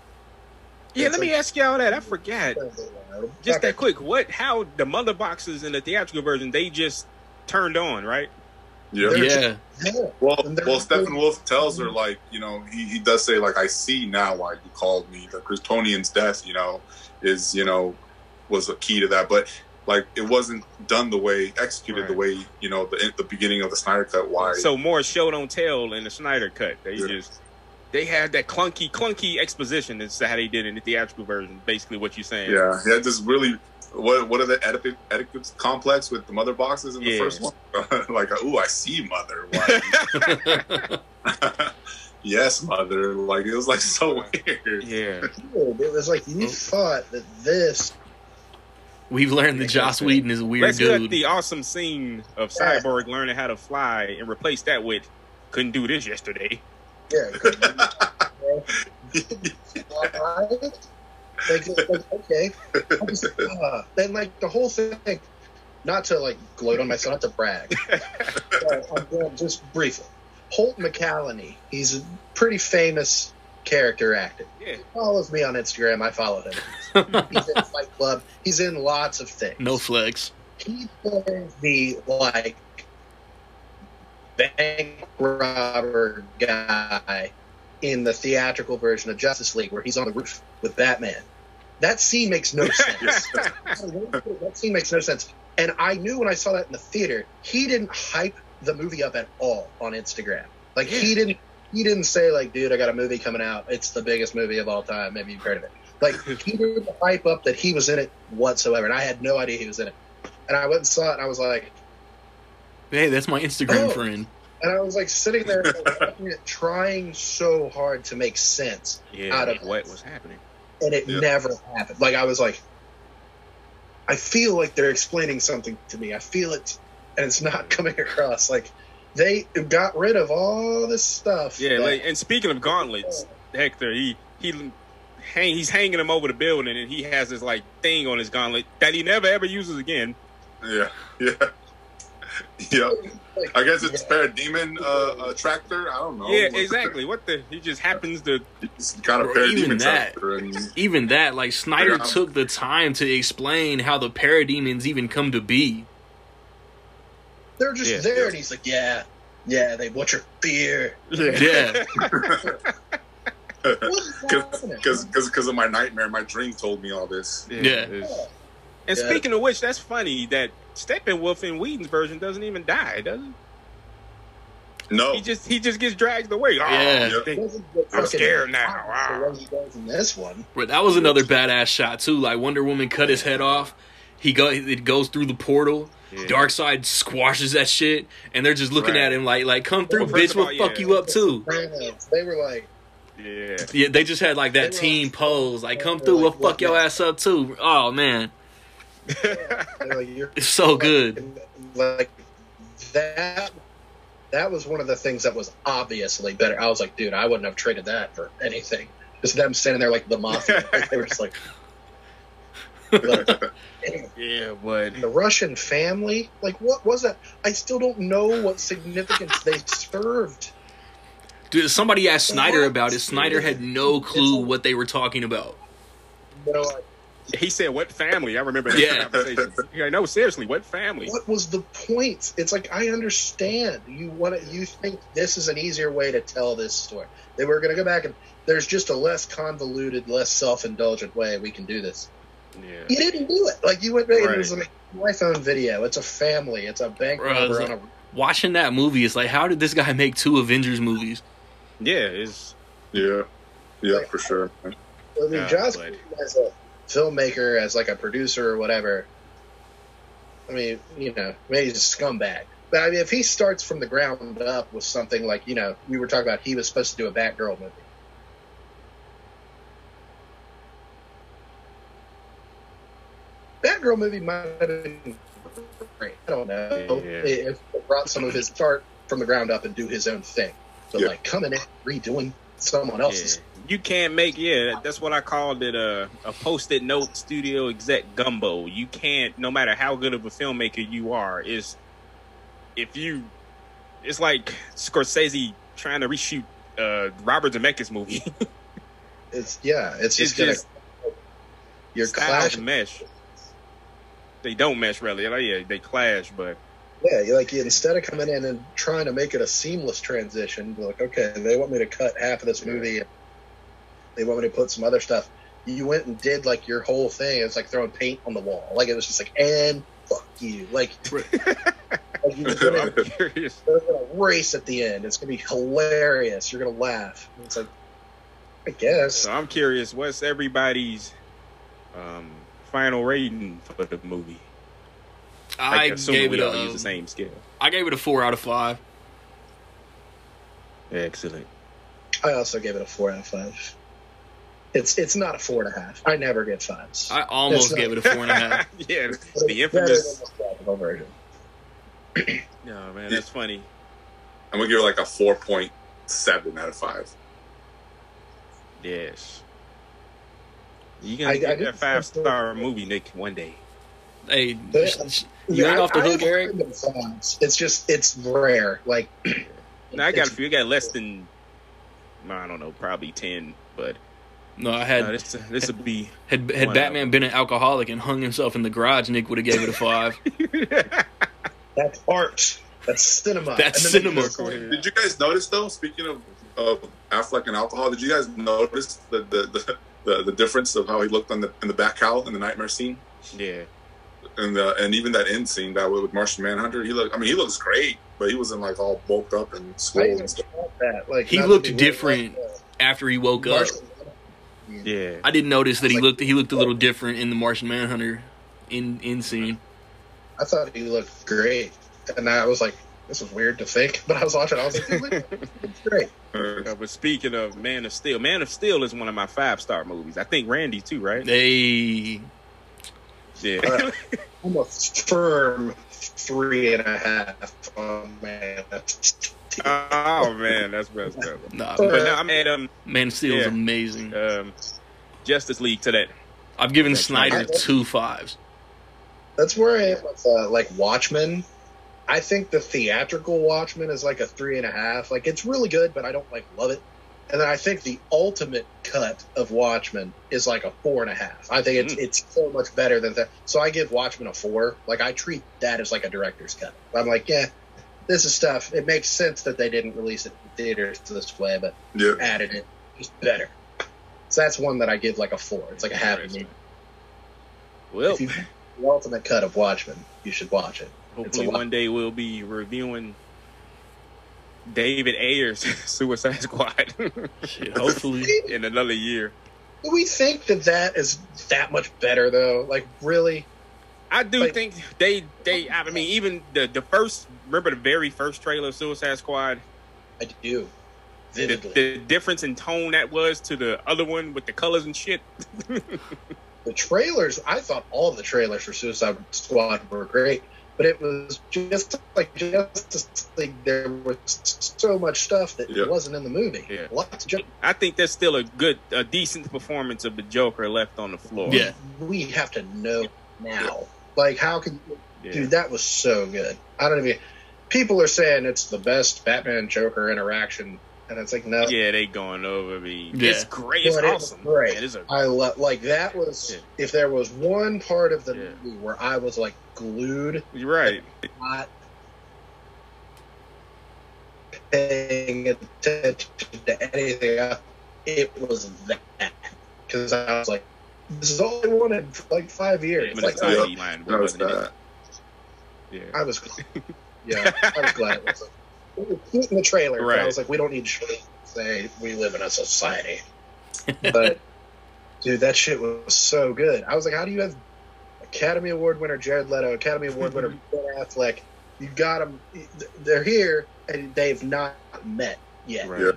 Yeah, It's let me ask y'all that. I forgot. Just that quick. What? How the mother boxes in the theatrical version? They just turned on, right? Yeah. They're Yeah, Yeah. Well, well, Steppenwolf tells her like, you know, he, he does say like, I see now why you called me. The Kryptonian's death, you know, is you know, was a key to that. But like, it wasn't done the way executed the way you know the the beginning of the Snyder cut. Why? So more show don't tell in the Snyder cut. They Yeah. just they had that clunky, clunky exposition. That's how they did in the theatrical version. Basically, what you're saying. yeah, he had this really. What what are the Oedipus Oedipus complex with the mother boxes in the Yeah. first one? like, ooh, I see mother. Yes, mother. Like it was like so weird. yeah. It was like you mm. thought that this we've learned that Joss Whedon is a weird Let's get dude. the awesome scene of Cyborg learning how to fly and replace that with couldn't do this yesterday. yeah, like, like, okay. Just, uh, then like the whole thing, not to like gloat on myself, not to brag, but I'm going just briefly. Holt McCallany, he's a pretty famous character actor. Yeah. He follows me on Instagram. I follow him. He's in Fight Club. He's in lots of things. no flex. he plays the like bank robber guy in the theatrical version of Justice League where he's on the roof with Batman. That scene makes no sense. that scene makes no sense. And I knew when I saw that in the theater, he didn't hype the movie up at all on Instagram. Like he didn't he didn't say like, dude, I got a movie coming out. It's the biggest movie of all time. Maybe you've heard of it. Like he didn't hype up that he was in it whatsoever. And I had no idea he was in it. And I went and saw it and I was like Hey, that's my Instagram Oh. friend. and I was like sitting there watching it, trying so hard to make sense. Yeah. Out of- what was happening? And it Yeah. never happened. Like I was like I feel like they're explaining something to me. I feel it and it's not coming across. Like they got rid of all this stuff. Yeah. that- Like, and speaking of gauntlets, Hector, he he hang he's hanging him over the building, and he has this like thing on his gauntlet that he never ever uses again. Yeah, yeah, yeah. I guess it's yeah. parademon uh, attractor. I don't know. Yeah, exactly. What the? He just happens to. It's kind of Bro, even that. attractor. And, Even that, like Snyder took the time to explain how the parademons even come to be. They're just Yeah. there and he's like, Yeah, yeah, they want your fear. Yeah. What is because because of my nightmare, my dream told me all this. Yeah. it's- And Yeah. speaking of which, that's funny that Steppenwolf in Whedon's version doesn't even die, does he? No, He just he just gets dragged away. Oh, Yeah. they- I'm scared now. Wow. The way he does in this one. But that was another badass shot too. Like Wonder Woman cut his head off. He go it goes through the portal. Yeah. side squashes that shit, and they're just looking Right. at him like, like, come through, Well, bitch. of We'll all, fuck yeah. you up too. They were like, Yeah. Yeah, they just had like that team like- pose, like, come through, were we'll fuck what your ass up too. Oh man, like you're it's so good. like that that was one of the things that was obviously better. I was like, dude, I wouldn't have traded that for anything. Just them standing there like the mafia. they were just like, like, damn. yeah, but the Russian family. Like, what was that? I still don't know what significance they served. Dude, somebody asked Snyder What? about it. Snyder had no clue what they were talking about. You know, like, he said, "What family?" I remember that Yeah. conversation. Yeah, no, seriously, what family? what was the point? It's like I understand you want to. You think this is an easier way to tell this story. They were going to go back and there's just a less convoluted, less self-indulgent way we can do this. Yeah. You didn't do it. Like you went back and Right. it was like an iPhone video. It's a family. It's a bank Bruh, robber it's on a. Watching that movie, it's like, how did this guy make two Avengers movies? Yeah, it's Yeah, yeah, for sure. I mean, Yeah, Joss but- as a filmmaker, as like a producer or whatever. I mean, you know, maybe he's a scumbag. But I mean, if he starts from the ground up with something like, you know, we were talking about, he was supposed to do a Batgirl movie. Batgirl movie might have been great. I don't know Yeah. if it brought some of his start from the ground up and do his own thing. But Yeah. like coming in redoing someone else's Yeah. You can't make yeah. That's what I called it a a post-it note studio exec gumbo. You can't, no matter how good of a filmmaker you are, is if you, it's like Scorsese trying to reshoot uh, Robert Zemeckis movie. It's yeah, it's it's just, gonna just your styles clash. mesh. They don't mesh really. Like, yeah, they clash, but Yeah, like instead of coming in and trying to make it a seamless transition, like, okay, they want me to cut half of this movie, and they want me to put some other stuff. You went and did like your whole thing. It's like throwing paint on the wall. Like it was just like, and fuck you. Like, like you're gonna, I'm curious. they're gonna race at the end. It's gonna be hilarious. You're gonna laugh. It's like, I guess. So I'm curious, what's everybody's um, final rating for the movie? I assuming gave we it all a use the same scale. I gave it a four out of five. Excellent. I also gave it a four out of five. It's it's not a four and a half. I never get fives. I almost That's gave it a four and a half. yeah, the infamous. than the theatrical version. No man, that's funny. I'm gonna give it like a four point seven out of five. Yes. You gonna I- I get did- that five star movie, Nick, one day. Hey, But- you ain't off the hook, Eric. heard them songs. It's just it's rare. Like Now I got a few. You got less than, I don't know, probably ten. But No, I had no, this this would be. had had Batman out. been an alcoholic and hung himself in the garage, Nick would have gave it a five. that's art. That's cinema. That's And then they cinema. do- Did you guys notice though? Speaking of, of Affleck and alcohol, did you guys notice the the, the, the, the difference of how he looked on the in the back cowl in the nightmare scene, yeah, and the, and even that end scene that with Martian Manhunter? He looked. I mean, he looks great, but he wasn't like all bulked up and I swole even and stuff. thought that. Like He looked be weird, different like, uh, After he woke up, Martian- yeah. I didn't notice that he looked he looked a little different in the Martian Manhunter in in scene. I thought he looked great, and I was like, this is weird to think. But I was watching. I was like, he looked- he looked great. Uh, but speaking of Man of Steel, Man of Steel is one of my five star movies. I think Randy too, right? They Yeah. Uh, I'm a firm three and a half. Oh man, oh man, that's best. ever. nah, But, But no, I mean, um, Man of Steel is Yeah. amazing. um, Justice League to that. I've given That's Snyder two fives. That's where I am with uh, like Watchmen. I think the theatrical Watchmen is like a three and a half. Like it's really good, but I don't like love it. And then I think the ultimate cut of Watchmen is like a four and a half. I think it's Mm. it's so much better than that. So I give Watchmen a four. Like I treat that as like a director's cut. I'm like, yeah, this is stuff. It makes sense that they didn't release it in theaters this way, but yeah, added it just better. So that's one that I give like a four. It's like a happy medium. Well, If you the ultimate cut of Watchmen, you should watch it. Hopefully one day we'll be reviewing David Ayer's Suicide Squad Shit, hopefully, in another year. Do we think that that is that much better though? Like really? I do Like- think they they. I mean, even the the first. Remember the very first trailer of Suicide Squad. I do. The, the difference in tone that was to the other one with the colors and shit. The trailers, I thought all the trailers for Suicide Squad were great, but it was just like Justice League. There was so much stuff that Yeah. wasn't in the movie. Yeah. Lots of junk. I think there's still a good, a decent performance of the Joker left on the floor. Yeah. We have to know now. Like, how can Yeah. dude? That was so good. I don't even. People are saying it's the best Batman Joker interaction, and it's like no. Yeah, they going over me. Yeah. It's great. It's But it was awesome. great. It is a I love like that was Yeah. if there was one part of the Yeah. movie where I was like glued, You're right. not paying attention to anything else, it was that because I was like, this is all I wanted for like five years. But Like, it's I, line, that was wasn't it? that. Yeah. I was, yeah, I was glad it was. It was cute in the trailer, but I Right. was like, we don't need to say we live in a society. But dude, that shit was so good. I was like, how do you have Academy Award winner Jared Leto, Academy Award winner Ben Affleck? You got them. They're here, and they've not met yet. Right. Yeah.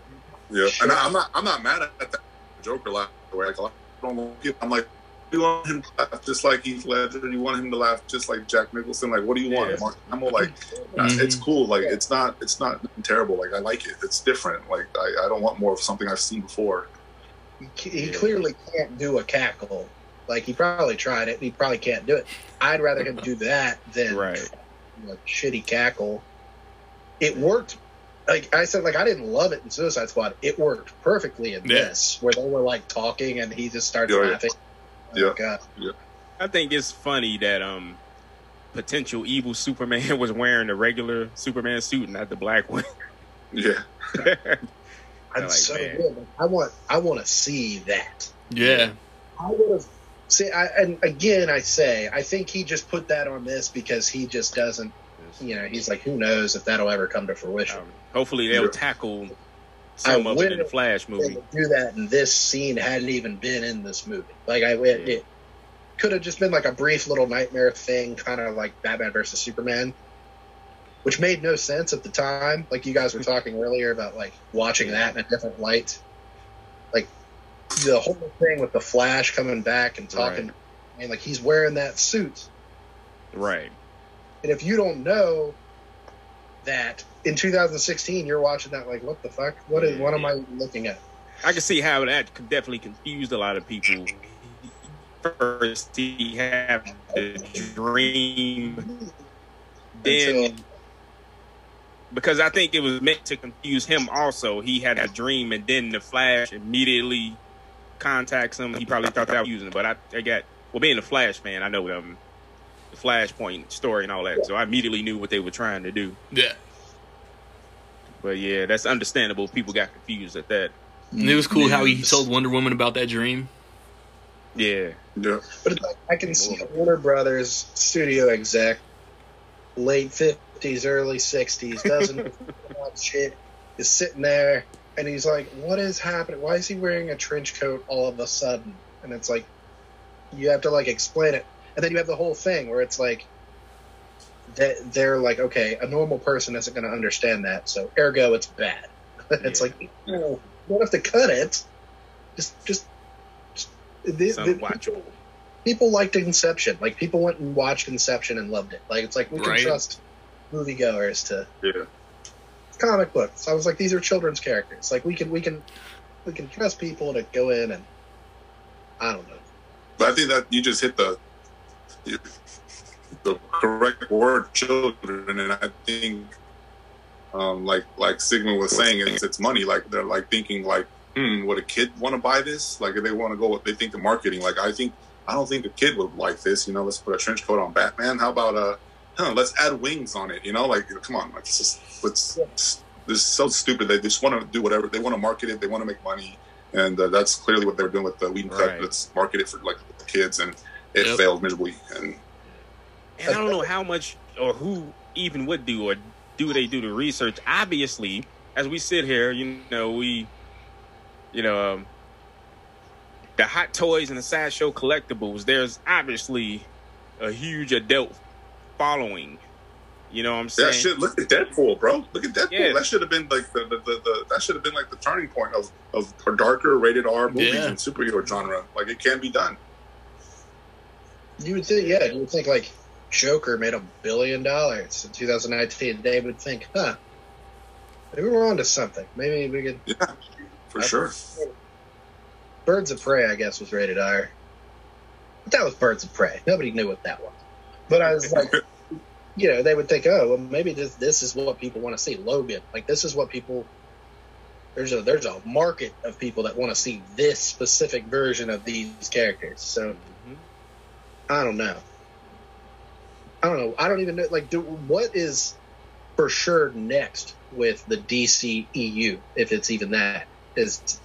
Yeah, and I, I'm not. I'm not mad at that Joker last. Like, I don't want people- I'm like, you want him to laugh just like Heath Ledger? You want him to laugh just like Jack Nicholson? Like, what do you want? Yeah. Mark Hamill? Like, Mhm. it's cool. Like, it's not. It's not terrible. Like, I like it. It's different. Like, I, I don't want more of something I've seen before. He, he clearly can't do a cackle. Like he probably tried it. He probably can't do it. I'd rather him do that than Right. a shitty cackle. It worked. Like I said, like I didn't love it in Suicide Squad. It worked perfectly in Yeah. this, where they were like talking and he just starts Yeah, yeah. laughing. Oh, Yeah. God. I think it's funny that um potential evil Superman was wearing the regular Superman suit and not the black one. Yeah, I'm like, so man. good. I want. I want to see that. Yeah. I would have. See, I, and again, I say, I think he just put that on this because he just doesn't. You know, he's like, who knows if that'll ever come to fruition. Um, hopefully they'll Yeah. tackle some I of it in the Flash movie. do that and this scene hadn't even been in this movie. Like i it, it could have just been like a brief little nightmare thing kind of like batman versus superman which made no sense at the time. Like you guys were talking earlier about like watching that in a different light. Like the whole thing with the flash coming back and talking and like he's wearing that suit. Right. and if you don't know that in 2016 you're watching that like what the fuck what is what am i looking at I can see how that could definitely confused a lot of people. First, he had the dream, then Until- because I think it was meant to confuse him. Also, he had a dream, and then the Flash immediately contacts him. He probably thought that was using it, but I, I got well, being a Flash fan, I know um, the Flashpoint story and all that, so I immediately knew what they were trying to do. Yeah. But yeah, that's understandable. People got confused at that. And it was cool how he told Wonder Woman about that dream. Yeah, yeah. But like I can see a Warner Brothers studio exec, late fifties, early sixties, doesn't know about shit, is sitting there and he's like, "What is happening? Why is he wearing a trench coat all of a sudden?" And it's like, you have to like explain it, and then you have the whole thing where it's like, that they're like, "Okay, a normal person isn't going to understand that, so ergo, it's bad." it's Yeah. like, you don't have to cut it. Just, just. just the- it's the- unwatchable. people liked Inception. Like people went and watched Inception and loved it. Like it's like we can trust moviegoers to Yeah. comic books. I was like, these are children's characters. Like we can we can we can trust people to go in and I don't know. But I think that you just hit the the correct word, children, and I think, um, like like Sigmon was saying, it's it's money. Like they're like thinking like, hmm, would a kid want to buy this? Like if they want to go, they think the marketing. Like I think I don't think a kid would like this. You know, let's put a trench coat on Batman. How about uh, huh, let's add wings on it. You know, like come on, like, it's just it's, it's this is so stupid. They just want to do whatever they want to market it. They want to make money. And uh, that's clearly what they're doing with the. Right. Let's market it for like the kids, and it Yep. failed miserably. And And I don't know how much or who even would do or do they do the research. Obviously, as we sit here, you know, we, you know, um, the hot toys and the sideshow collectibles. There's obviously a huge adult following. You know what I'm saying? that shit. Look at Deadpool, bro. Look at Deadpool. Yeah. That should have been like the, the, the, the that should have been like the turning point of of a darker rated R movies Yeah. and superhero genre. Like it can be done. You would think yeah, you would think like Joker made a billion dollars in 2019. They would think, huh, maybe we're onto something. Maybe we could. Yeah, for sure. Birds of Prey, I guess, was rated R. But that was Birds of Prey. Nobody knew what that was. But I was like, you know, they would think, oh, well, maybe this this is what people want to see. Logan, like this is what people. There's a there's a market of people that want to see this specific version of these characters. So. I don't know. I don't know. I don't even know. Like, do, what is for sure next with the DC EU, if it's even that? Is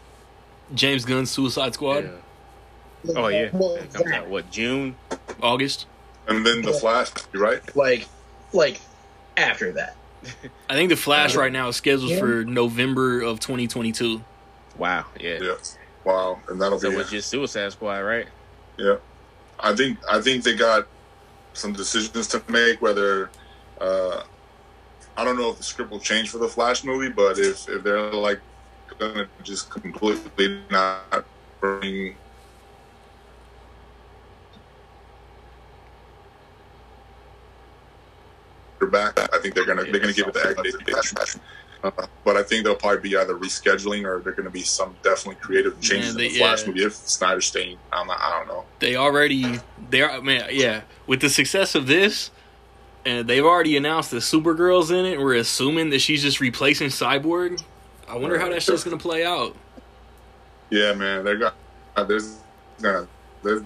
James Gunn's Suicide Squad, Yeah. Oh yeah, Well, it comes out what June? August. And then the Flash, right? like, like after that. I think the Flash right now is scheduled Yeah. for November of 2022. Wow, yeah. Yeah. Wow. And that'll So be it's just Suicide Squad, right? Yeah, I think I think they got some decisions to make. Whether uh, I don't know if the script will change for the Flash movie, but if if they're like gonna just completely not bring back, I think they're gonna they're gonna give it the Flash. Uh, but I think they'll probably be either rescheduling or they're going to be some definitely creative changes they- in the Flash yeah. movie if Snyder's staying. I'm not, I don't know. They already they are man yeah with the success of this, and they've already announced that Supergirl's in it. We're assuming that she's just replacing Cyborg. I wonder how that shit's gonna play out. Yeah, man, they got there's gonna there's,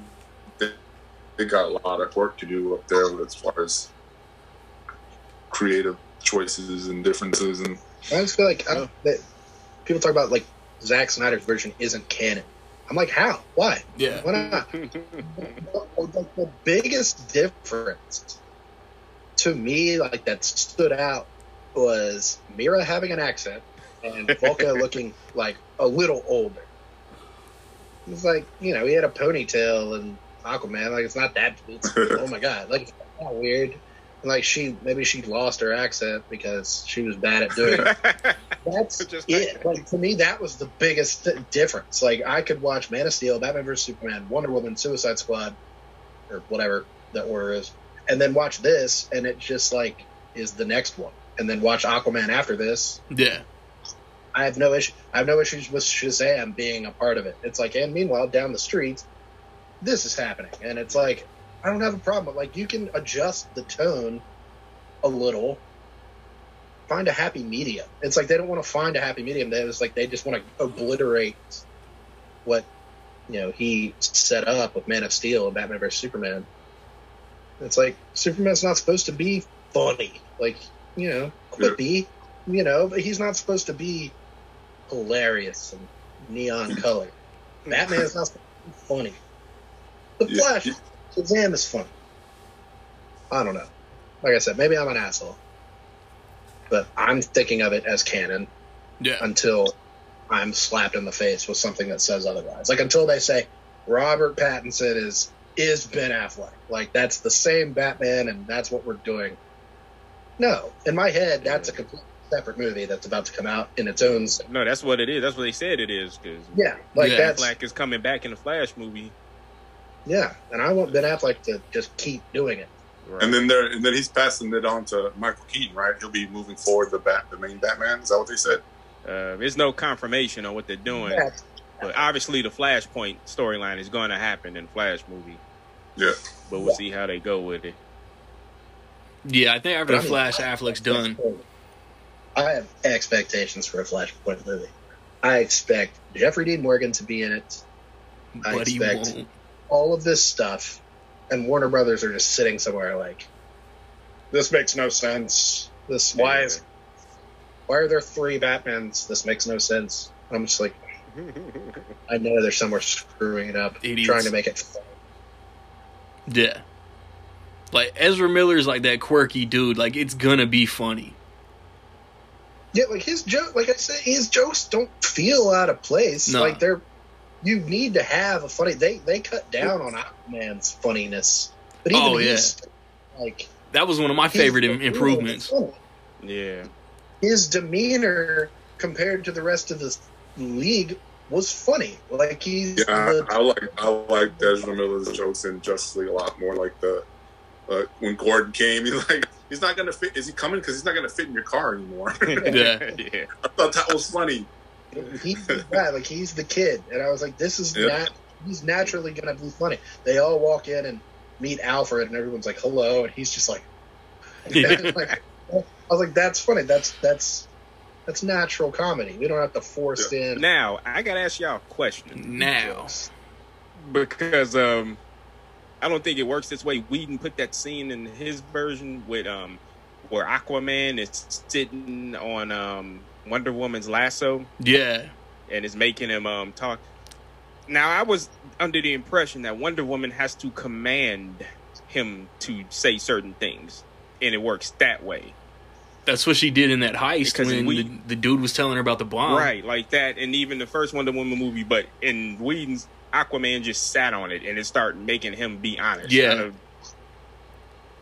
they got a lot of work to do up there as far as creative choices and differences and I just feel like I oh. that people talk about like Zack Snyder's version isn't canon. I'm like, how? Why? Yeah, Why not? the, the biggest difference to me, like that stood out, was Mera having an accent and Vulko looking like a little older. It's like you know he had a ponytail and Aquaman. Like it's not that. It's, oh my god! Like it's not weird. And, like she maybe she lost her accent because she was bad at doing it. That's Just it. Like to me, that was the biggest th- difference. Like I could watch Man of Steel, Batman vs Superman, Wonder Woman, Suicide Squad, or whatever the order is, and then watch this, and it just like is the next one, and then watch Aquaman after this. yeah, I have no issue. I have no issues with Shazam being a part of it. It's like, and meanwhile, down the street, this is happening, and it's like, I don't have a problem. But like, you can adjust the tone a little. Find a happy medium. It's like they don't want to find a happy medium. They it's like they just want to obliterate what you know he set up with Man of Steel and Batman vs Superman. It's like Superman's not supposed to be funny. Like you know, quippy you know, but he's not supposed to be hilarious and neon color. Batman's not supposed to be funny. The Yeah. Flash, Shazam is fun. I don't know. Like I said, maybe I'm an asshole, but I'm thinking of it as canon yeah, until I'm slapped in the face with something that says otherwise. Like until they say Robert Pattinson is is Ben Affleck. Like that's the same Batman, and that's what we're doing. No, in my head, that's a completely separate movie that's about to come out in its own. no, that's what it is. That's what they said it is. Because Yeah, like Yeah. that's Black is coming back in the Flash movie. Yeah, and I want Ben Affleck to just keep doing it. Right. and then there and then he's passing it on to Michael Keaton, right? He'll be moving forward the bat the main Batman. Is that what they said? uh, there's no confirmation on what they're doing, Yeah, but obviously the Flashpoint storyline is going to happen in Flash movie. Yeah. But we'll see how they go with it. yeah. I think after I the Flash, Affleck's done. I have expectations for a Flashpoint movie. I expect Jeffrey Dean Morgan to be in it. I But he expect- won't. All of this stuff, and Warner Brothers are just sitting somewhere like, this makes no sense. This why is why are there three Batmans? This makes no sense. I'm just like, I know they're somewhere screwing it up, Idiots. trying to make it. fun. Yeah, like Ezra Miller's like that quirky dude. Like it's gonna be funny. Yeah, like his joke, like I said, his jokes don't feel out of place. No. Like they're, you need to have a funny. They they cut down on Aquaman's funniness, but even Oh, he's like That was one of my favorite im- improvements. Yeah. his demeanor compared to the rest of the league was funny. Like he's Yeah, I, the- I like I like Ezra Miller's jokes in Justice League a lot more. Like the uh, when Gordon came, he's like he's not gonna fit. Is he coming? Because he's not gonna fit in your car anymore. Yeah. yeah. I thought that was funny. He's the guy, like he's the kid, and I was like, this is Yeah. not. He's naturally gonna be funny. They all walk in and meet Alfred, and everyone's like, hello, and he's just like, like, I was like, that's funny. That's that's that's natural comedy. We don't have to force in. Now I gotta ask y'all a question Now, because um, I don't think it works this way. Whedon put that scene in his version with um, where Aquaman is sitting on um Wonder Woman's lasso yeah, and is making him um talk. Now I was under the impression that Wonder Woman has to command him to say certain things, and it works that way. That's what she did in that heist Because when we- the, the dude was telling her about the bomb. right, like that, and even the first Wonder Woman movie. But in Whedon's, Aquaman just sat on it, and it started making him be honest. Yeah. Kind of-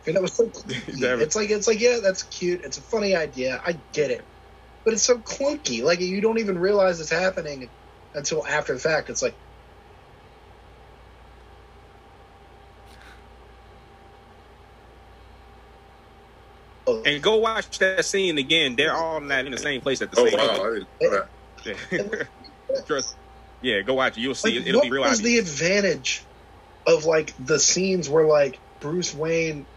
And that was so clunky. It's like it's like yeah, that's cute. It's a funny idea. I get it, but it's so clunky. Like you don't even realize it's happening until after the fact. It's like oh, and go watch that scene again. They're all not in the same place at the Oh same wow, I didn't know that. time. Trust. Yeah, go watch it. You'll see like, it. It'll what be real was the advantage of like the scenes where like Bruce Wayne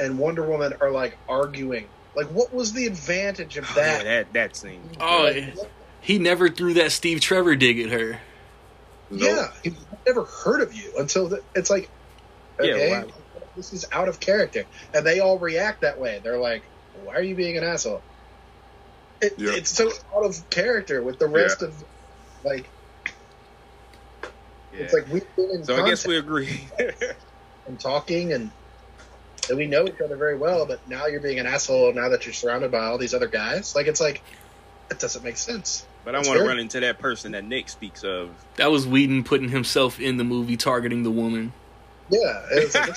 and Wonder Woman are like arguing? Like, what was the advantage of Oh, yeah, that? that that scene. Oh, Like, he never threw that Steve Trevor dig at her. Nope. Yeah, he never heard of you until the, it's like, Yeah, okay, wow. this is out of character, and they all react that way. They're like, "Why are you being an asshole?" It, Yeah. It's so out of character with the rest Yeah. of, like, Yeah. it's like we've been in so I guess we agree. and talking, and and we know each other very well. But now you're being an asshole. Now that you're surrounded by all these other guys, like it's like, it doesn't make sense. but I want to run into that person that Nick speaks of. That was Whedon putting himself in the movie, targeting the woman. Yeah, it's like,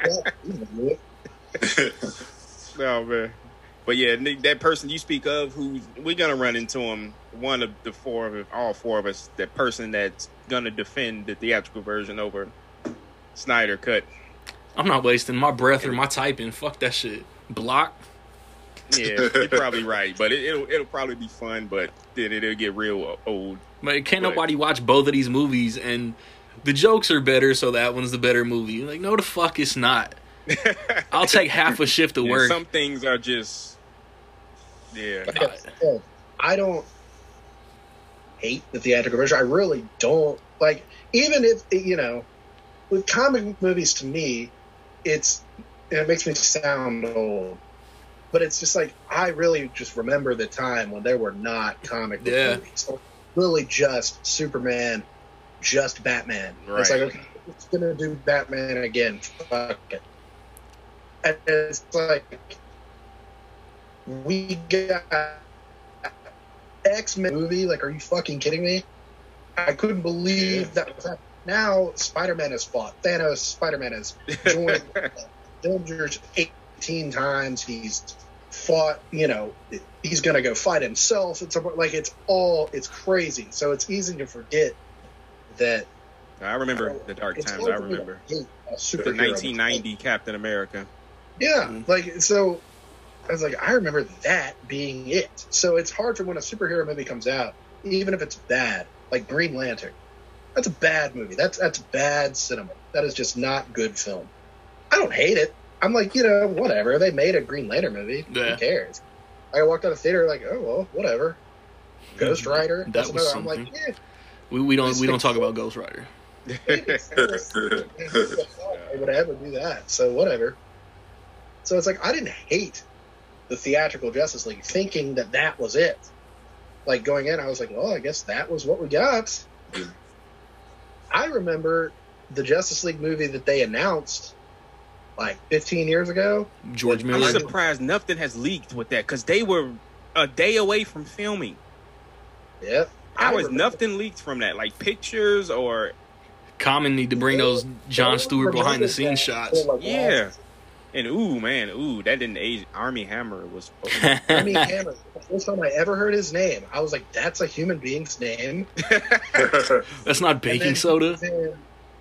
it's, yeah, No man. But yeah, Nick, that person you speak of, who we're gonna run into him. One of the four of all four of us. That person that's gonna defend the theatrical version over Snyder cut. I'm not wasting my breath or my typing. Fuck that shit. Block. Yeah, you're probably right, but it, it'll it'll probably be fun, but then it'll get real old. But can't Right. nobody watch both of these movies and the jokes are better, so that one's the better movie. Like, no, the fuck it's not. I'll take half a shift to Yeah, work. Some things are just yeah. Like said, I don't hate the theatrical version. I really don't. Like, even if, you know, with comic movies to me, it's, and it makes me sound old, but it's just like, I really just remember the time when there were not comic book Yeah. movies. Really just Superman, just Batman. It's like, okay, it's going to do Batman again. Fuck it. And it's like, we got X Men movie. Like, are you fucking kidding me? I couldn't believe that was happening. Now Spider Man has fought Thanos. Spider Man has joined Avengers eighteen times. He's fought. You know, he's gonna go fight himself. It's like it's all it's crazy. So it's easy to forget that. I remember the dark times. I to remember the superhero. 1990 Captain America. Yeah, Mhm. like so. I was like, I remember that being it. So it's hard for when a superhero movie comes out, even if it's bad, like Green Lantern. That's a bad movie. That's that's bad cinema. That is just not good film. I don't hate it. I'm like, you know, whatever. They made a Green Lantern movie. Yeah. Who cares? I walked out of the theater like, oh well, whatever. Mm-hmm. Ghost Rider. That That's was another. I'm like, something. yeah. We, we don't we don't talk about Ghost Rider. they would ever do that. So whatever. So it's like I didn't hate the theatrical Justice League, thinking that that was it. Like going in, I was like, well, I guess that was what we got. Mm-hmm. I remember the Justice League movie that they announced like 15 years ago. George I'm surprised nothing has leaked with that because they were a day away from filming. Yep. How was remember- nothing leaked from that? Like pictures or Common need to bring those John Stewart behind the scenes shots. Like, yeah. And ooh man, ooh, that didn't age. Armie Hammer was. Armie Hammer. The first time I ever heard his name, I was like, "That's a human being's name." That's not baking soda. in,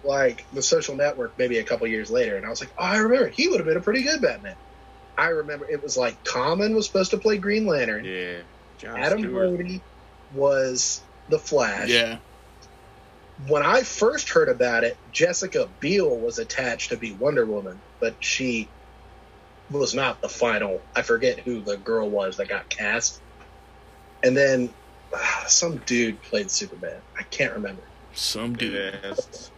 like the social network maybe a couple years later and i was like oh i remember he would have been a pretty good batman i remember it was like common was supposed to play green lantern yeah. John adam Stewart. brody was the flash Yeah. when i first heard about it jessica biel was attached to be wonder woman but she was not the final i forget who the girl was that got cast and then ah, some dude played superman i can't remember Some dude. Yes.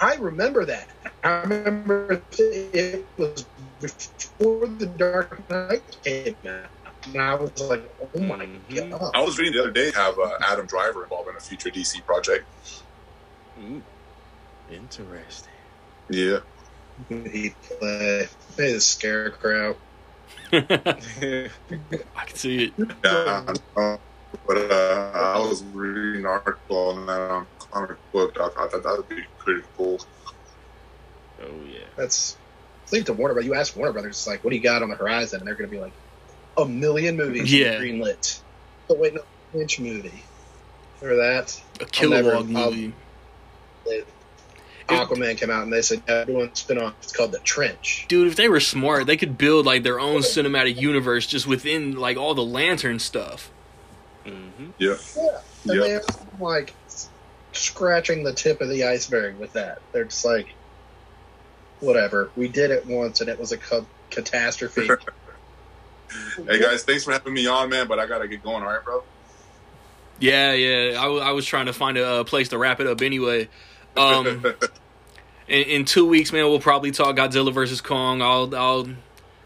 I remember that. I remember it was before the Dark Knight came out, and I was like, "Oh my Mhm. god!" I was reading the other day have uh, Adam Driver involved in a future DC project. Ooh. Interesting. Yeah, He played, the Scarecrow. I can see it. Yeah, uh, but uh, I was reading an article on that on comic book. I thought that that would be pretty cool. Oh yeah. That's leave to Warner. But you ask Warner Brothers, it's like, what do you got on the horizon? And they're going to be like, a million movies Yeah. greenlit. But wait, no, Lynch movie. Or that. A Kilowog I'll- movie. They- Aquaman came out and they said, yeah, doing a spin-off. It's called The Trench. Dude, if they were smart, they could build like their own cinematic universe just within like all the lantern stuff. Mm-hmm. Yeah, Yeah. And Yeah. they're like scratching the tip of the iceberg with that. They're just like, whatever. We did it once and it was a ca- catastrophe. Hey guys, thanks for having me on, man. But I gotta get going. All right, bro. Yeah, yeah. I, w- I was trying to find a uh, place to wrap it up anyway. Um, in, in two weeks, man, we'll probably talk Godzilla versus Kong. I'll I'll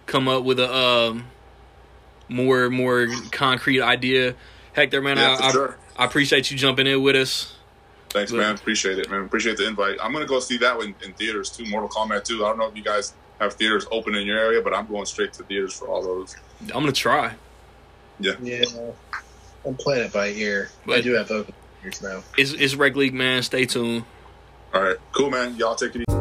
come up with a um, more more concrete idea. Hector, man, yeah, I, for I. I appreciate you jumping in with us. Thanks, Good. man. Appreciate it, man. Appreciate the invite. I'm gonna go see that one in theaters too. Mortal Kombat 2. I don't know if you guys have theaters open in your area, but I'm going straight to theaters for all those. I'm gonna try. yeah. Yeah. I'm playing it by ear. I do have open ears now. It's it's Rec League, man. Stay tuned. All right, cool, man. Y'all take it easy.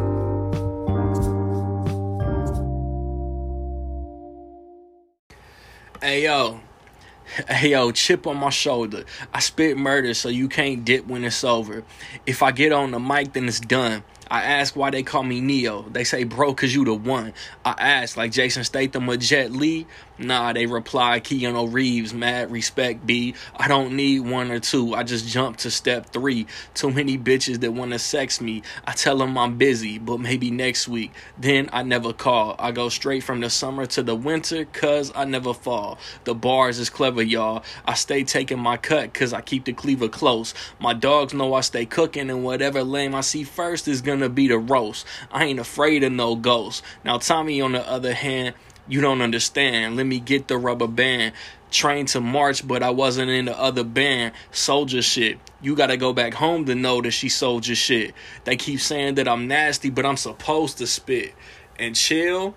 Hey yo, hey yo, chip on my shoulder. I spit murder, so you can't dip when it's over. If I get on the mic, then it's done. I ask why they call me Neo. They say, bro, cause you the one. I ask, like Jason Statham or Jet Li. Nah, they reply, Keanu Reeves, mad respect, B. I don't need one or two. I just jump to step three. Too many bitches that wanna sex me. I tell them I'm busy, but maybe next week. Then I never call. I go straight from the summer to the winter, cause I never fall. The bars is clever, y'all. I stay taking my cut, cause I keep the cleaver close. My dogs know I stay cooking, and whatever lame I see first is gonna be the roast. I ain't afraid of no ghosts. Now, Tommy, on the other hand, you don't understand. Let me get the rubber band. Trained to march, but I wasn't in the other band. Soldier shit. You gotta go back home to know that she soldier shit. They keep saying that I'm nasty, but I'm supposed to spit. And chill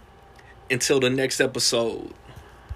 until the next episode.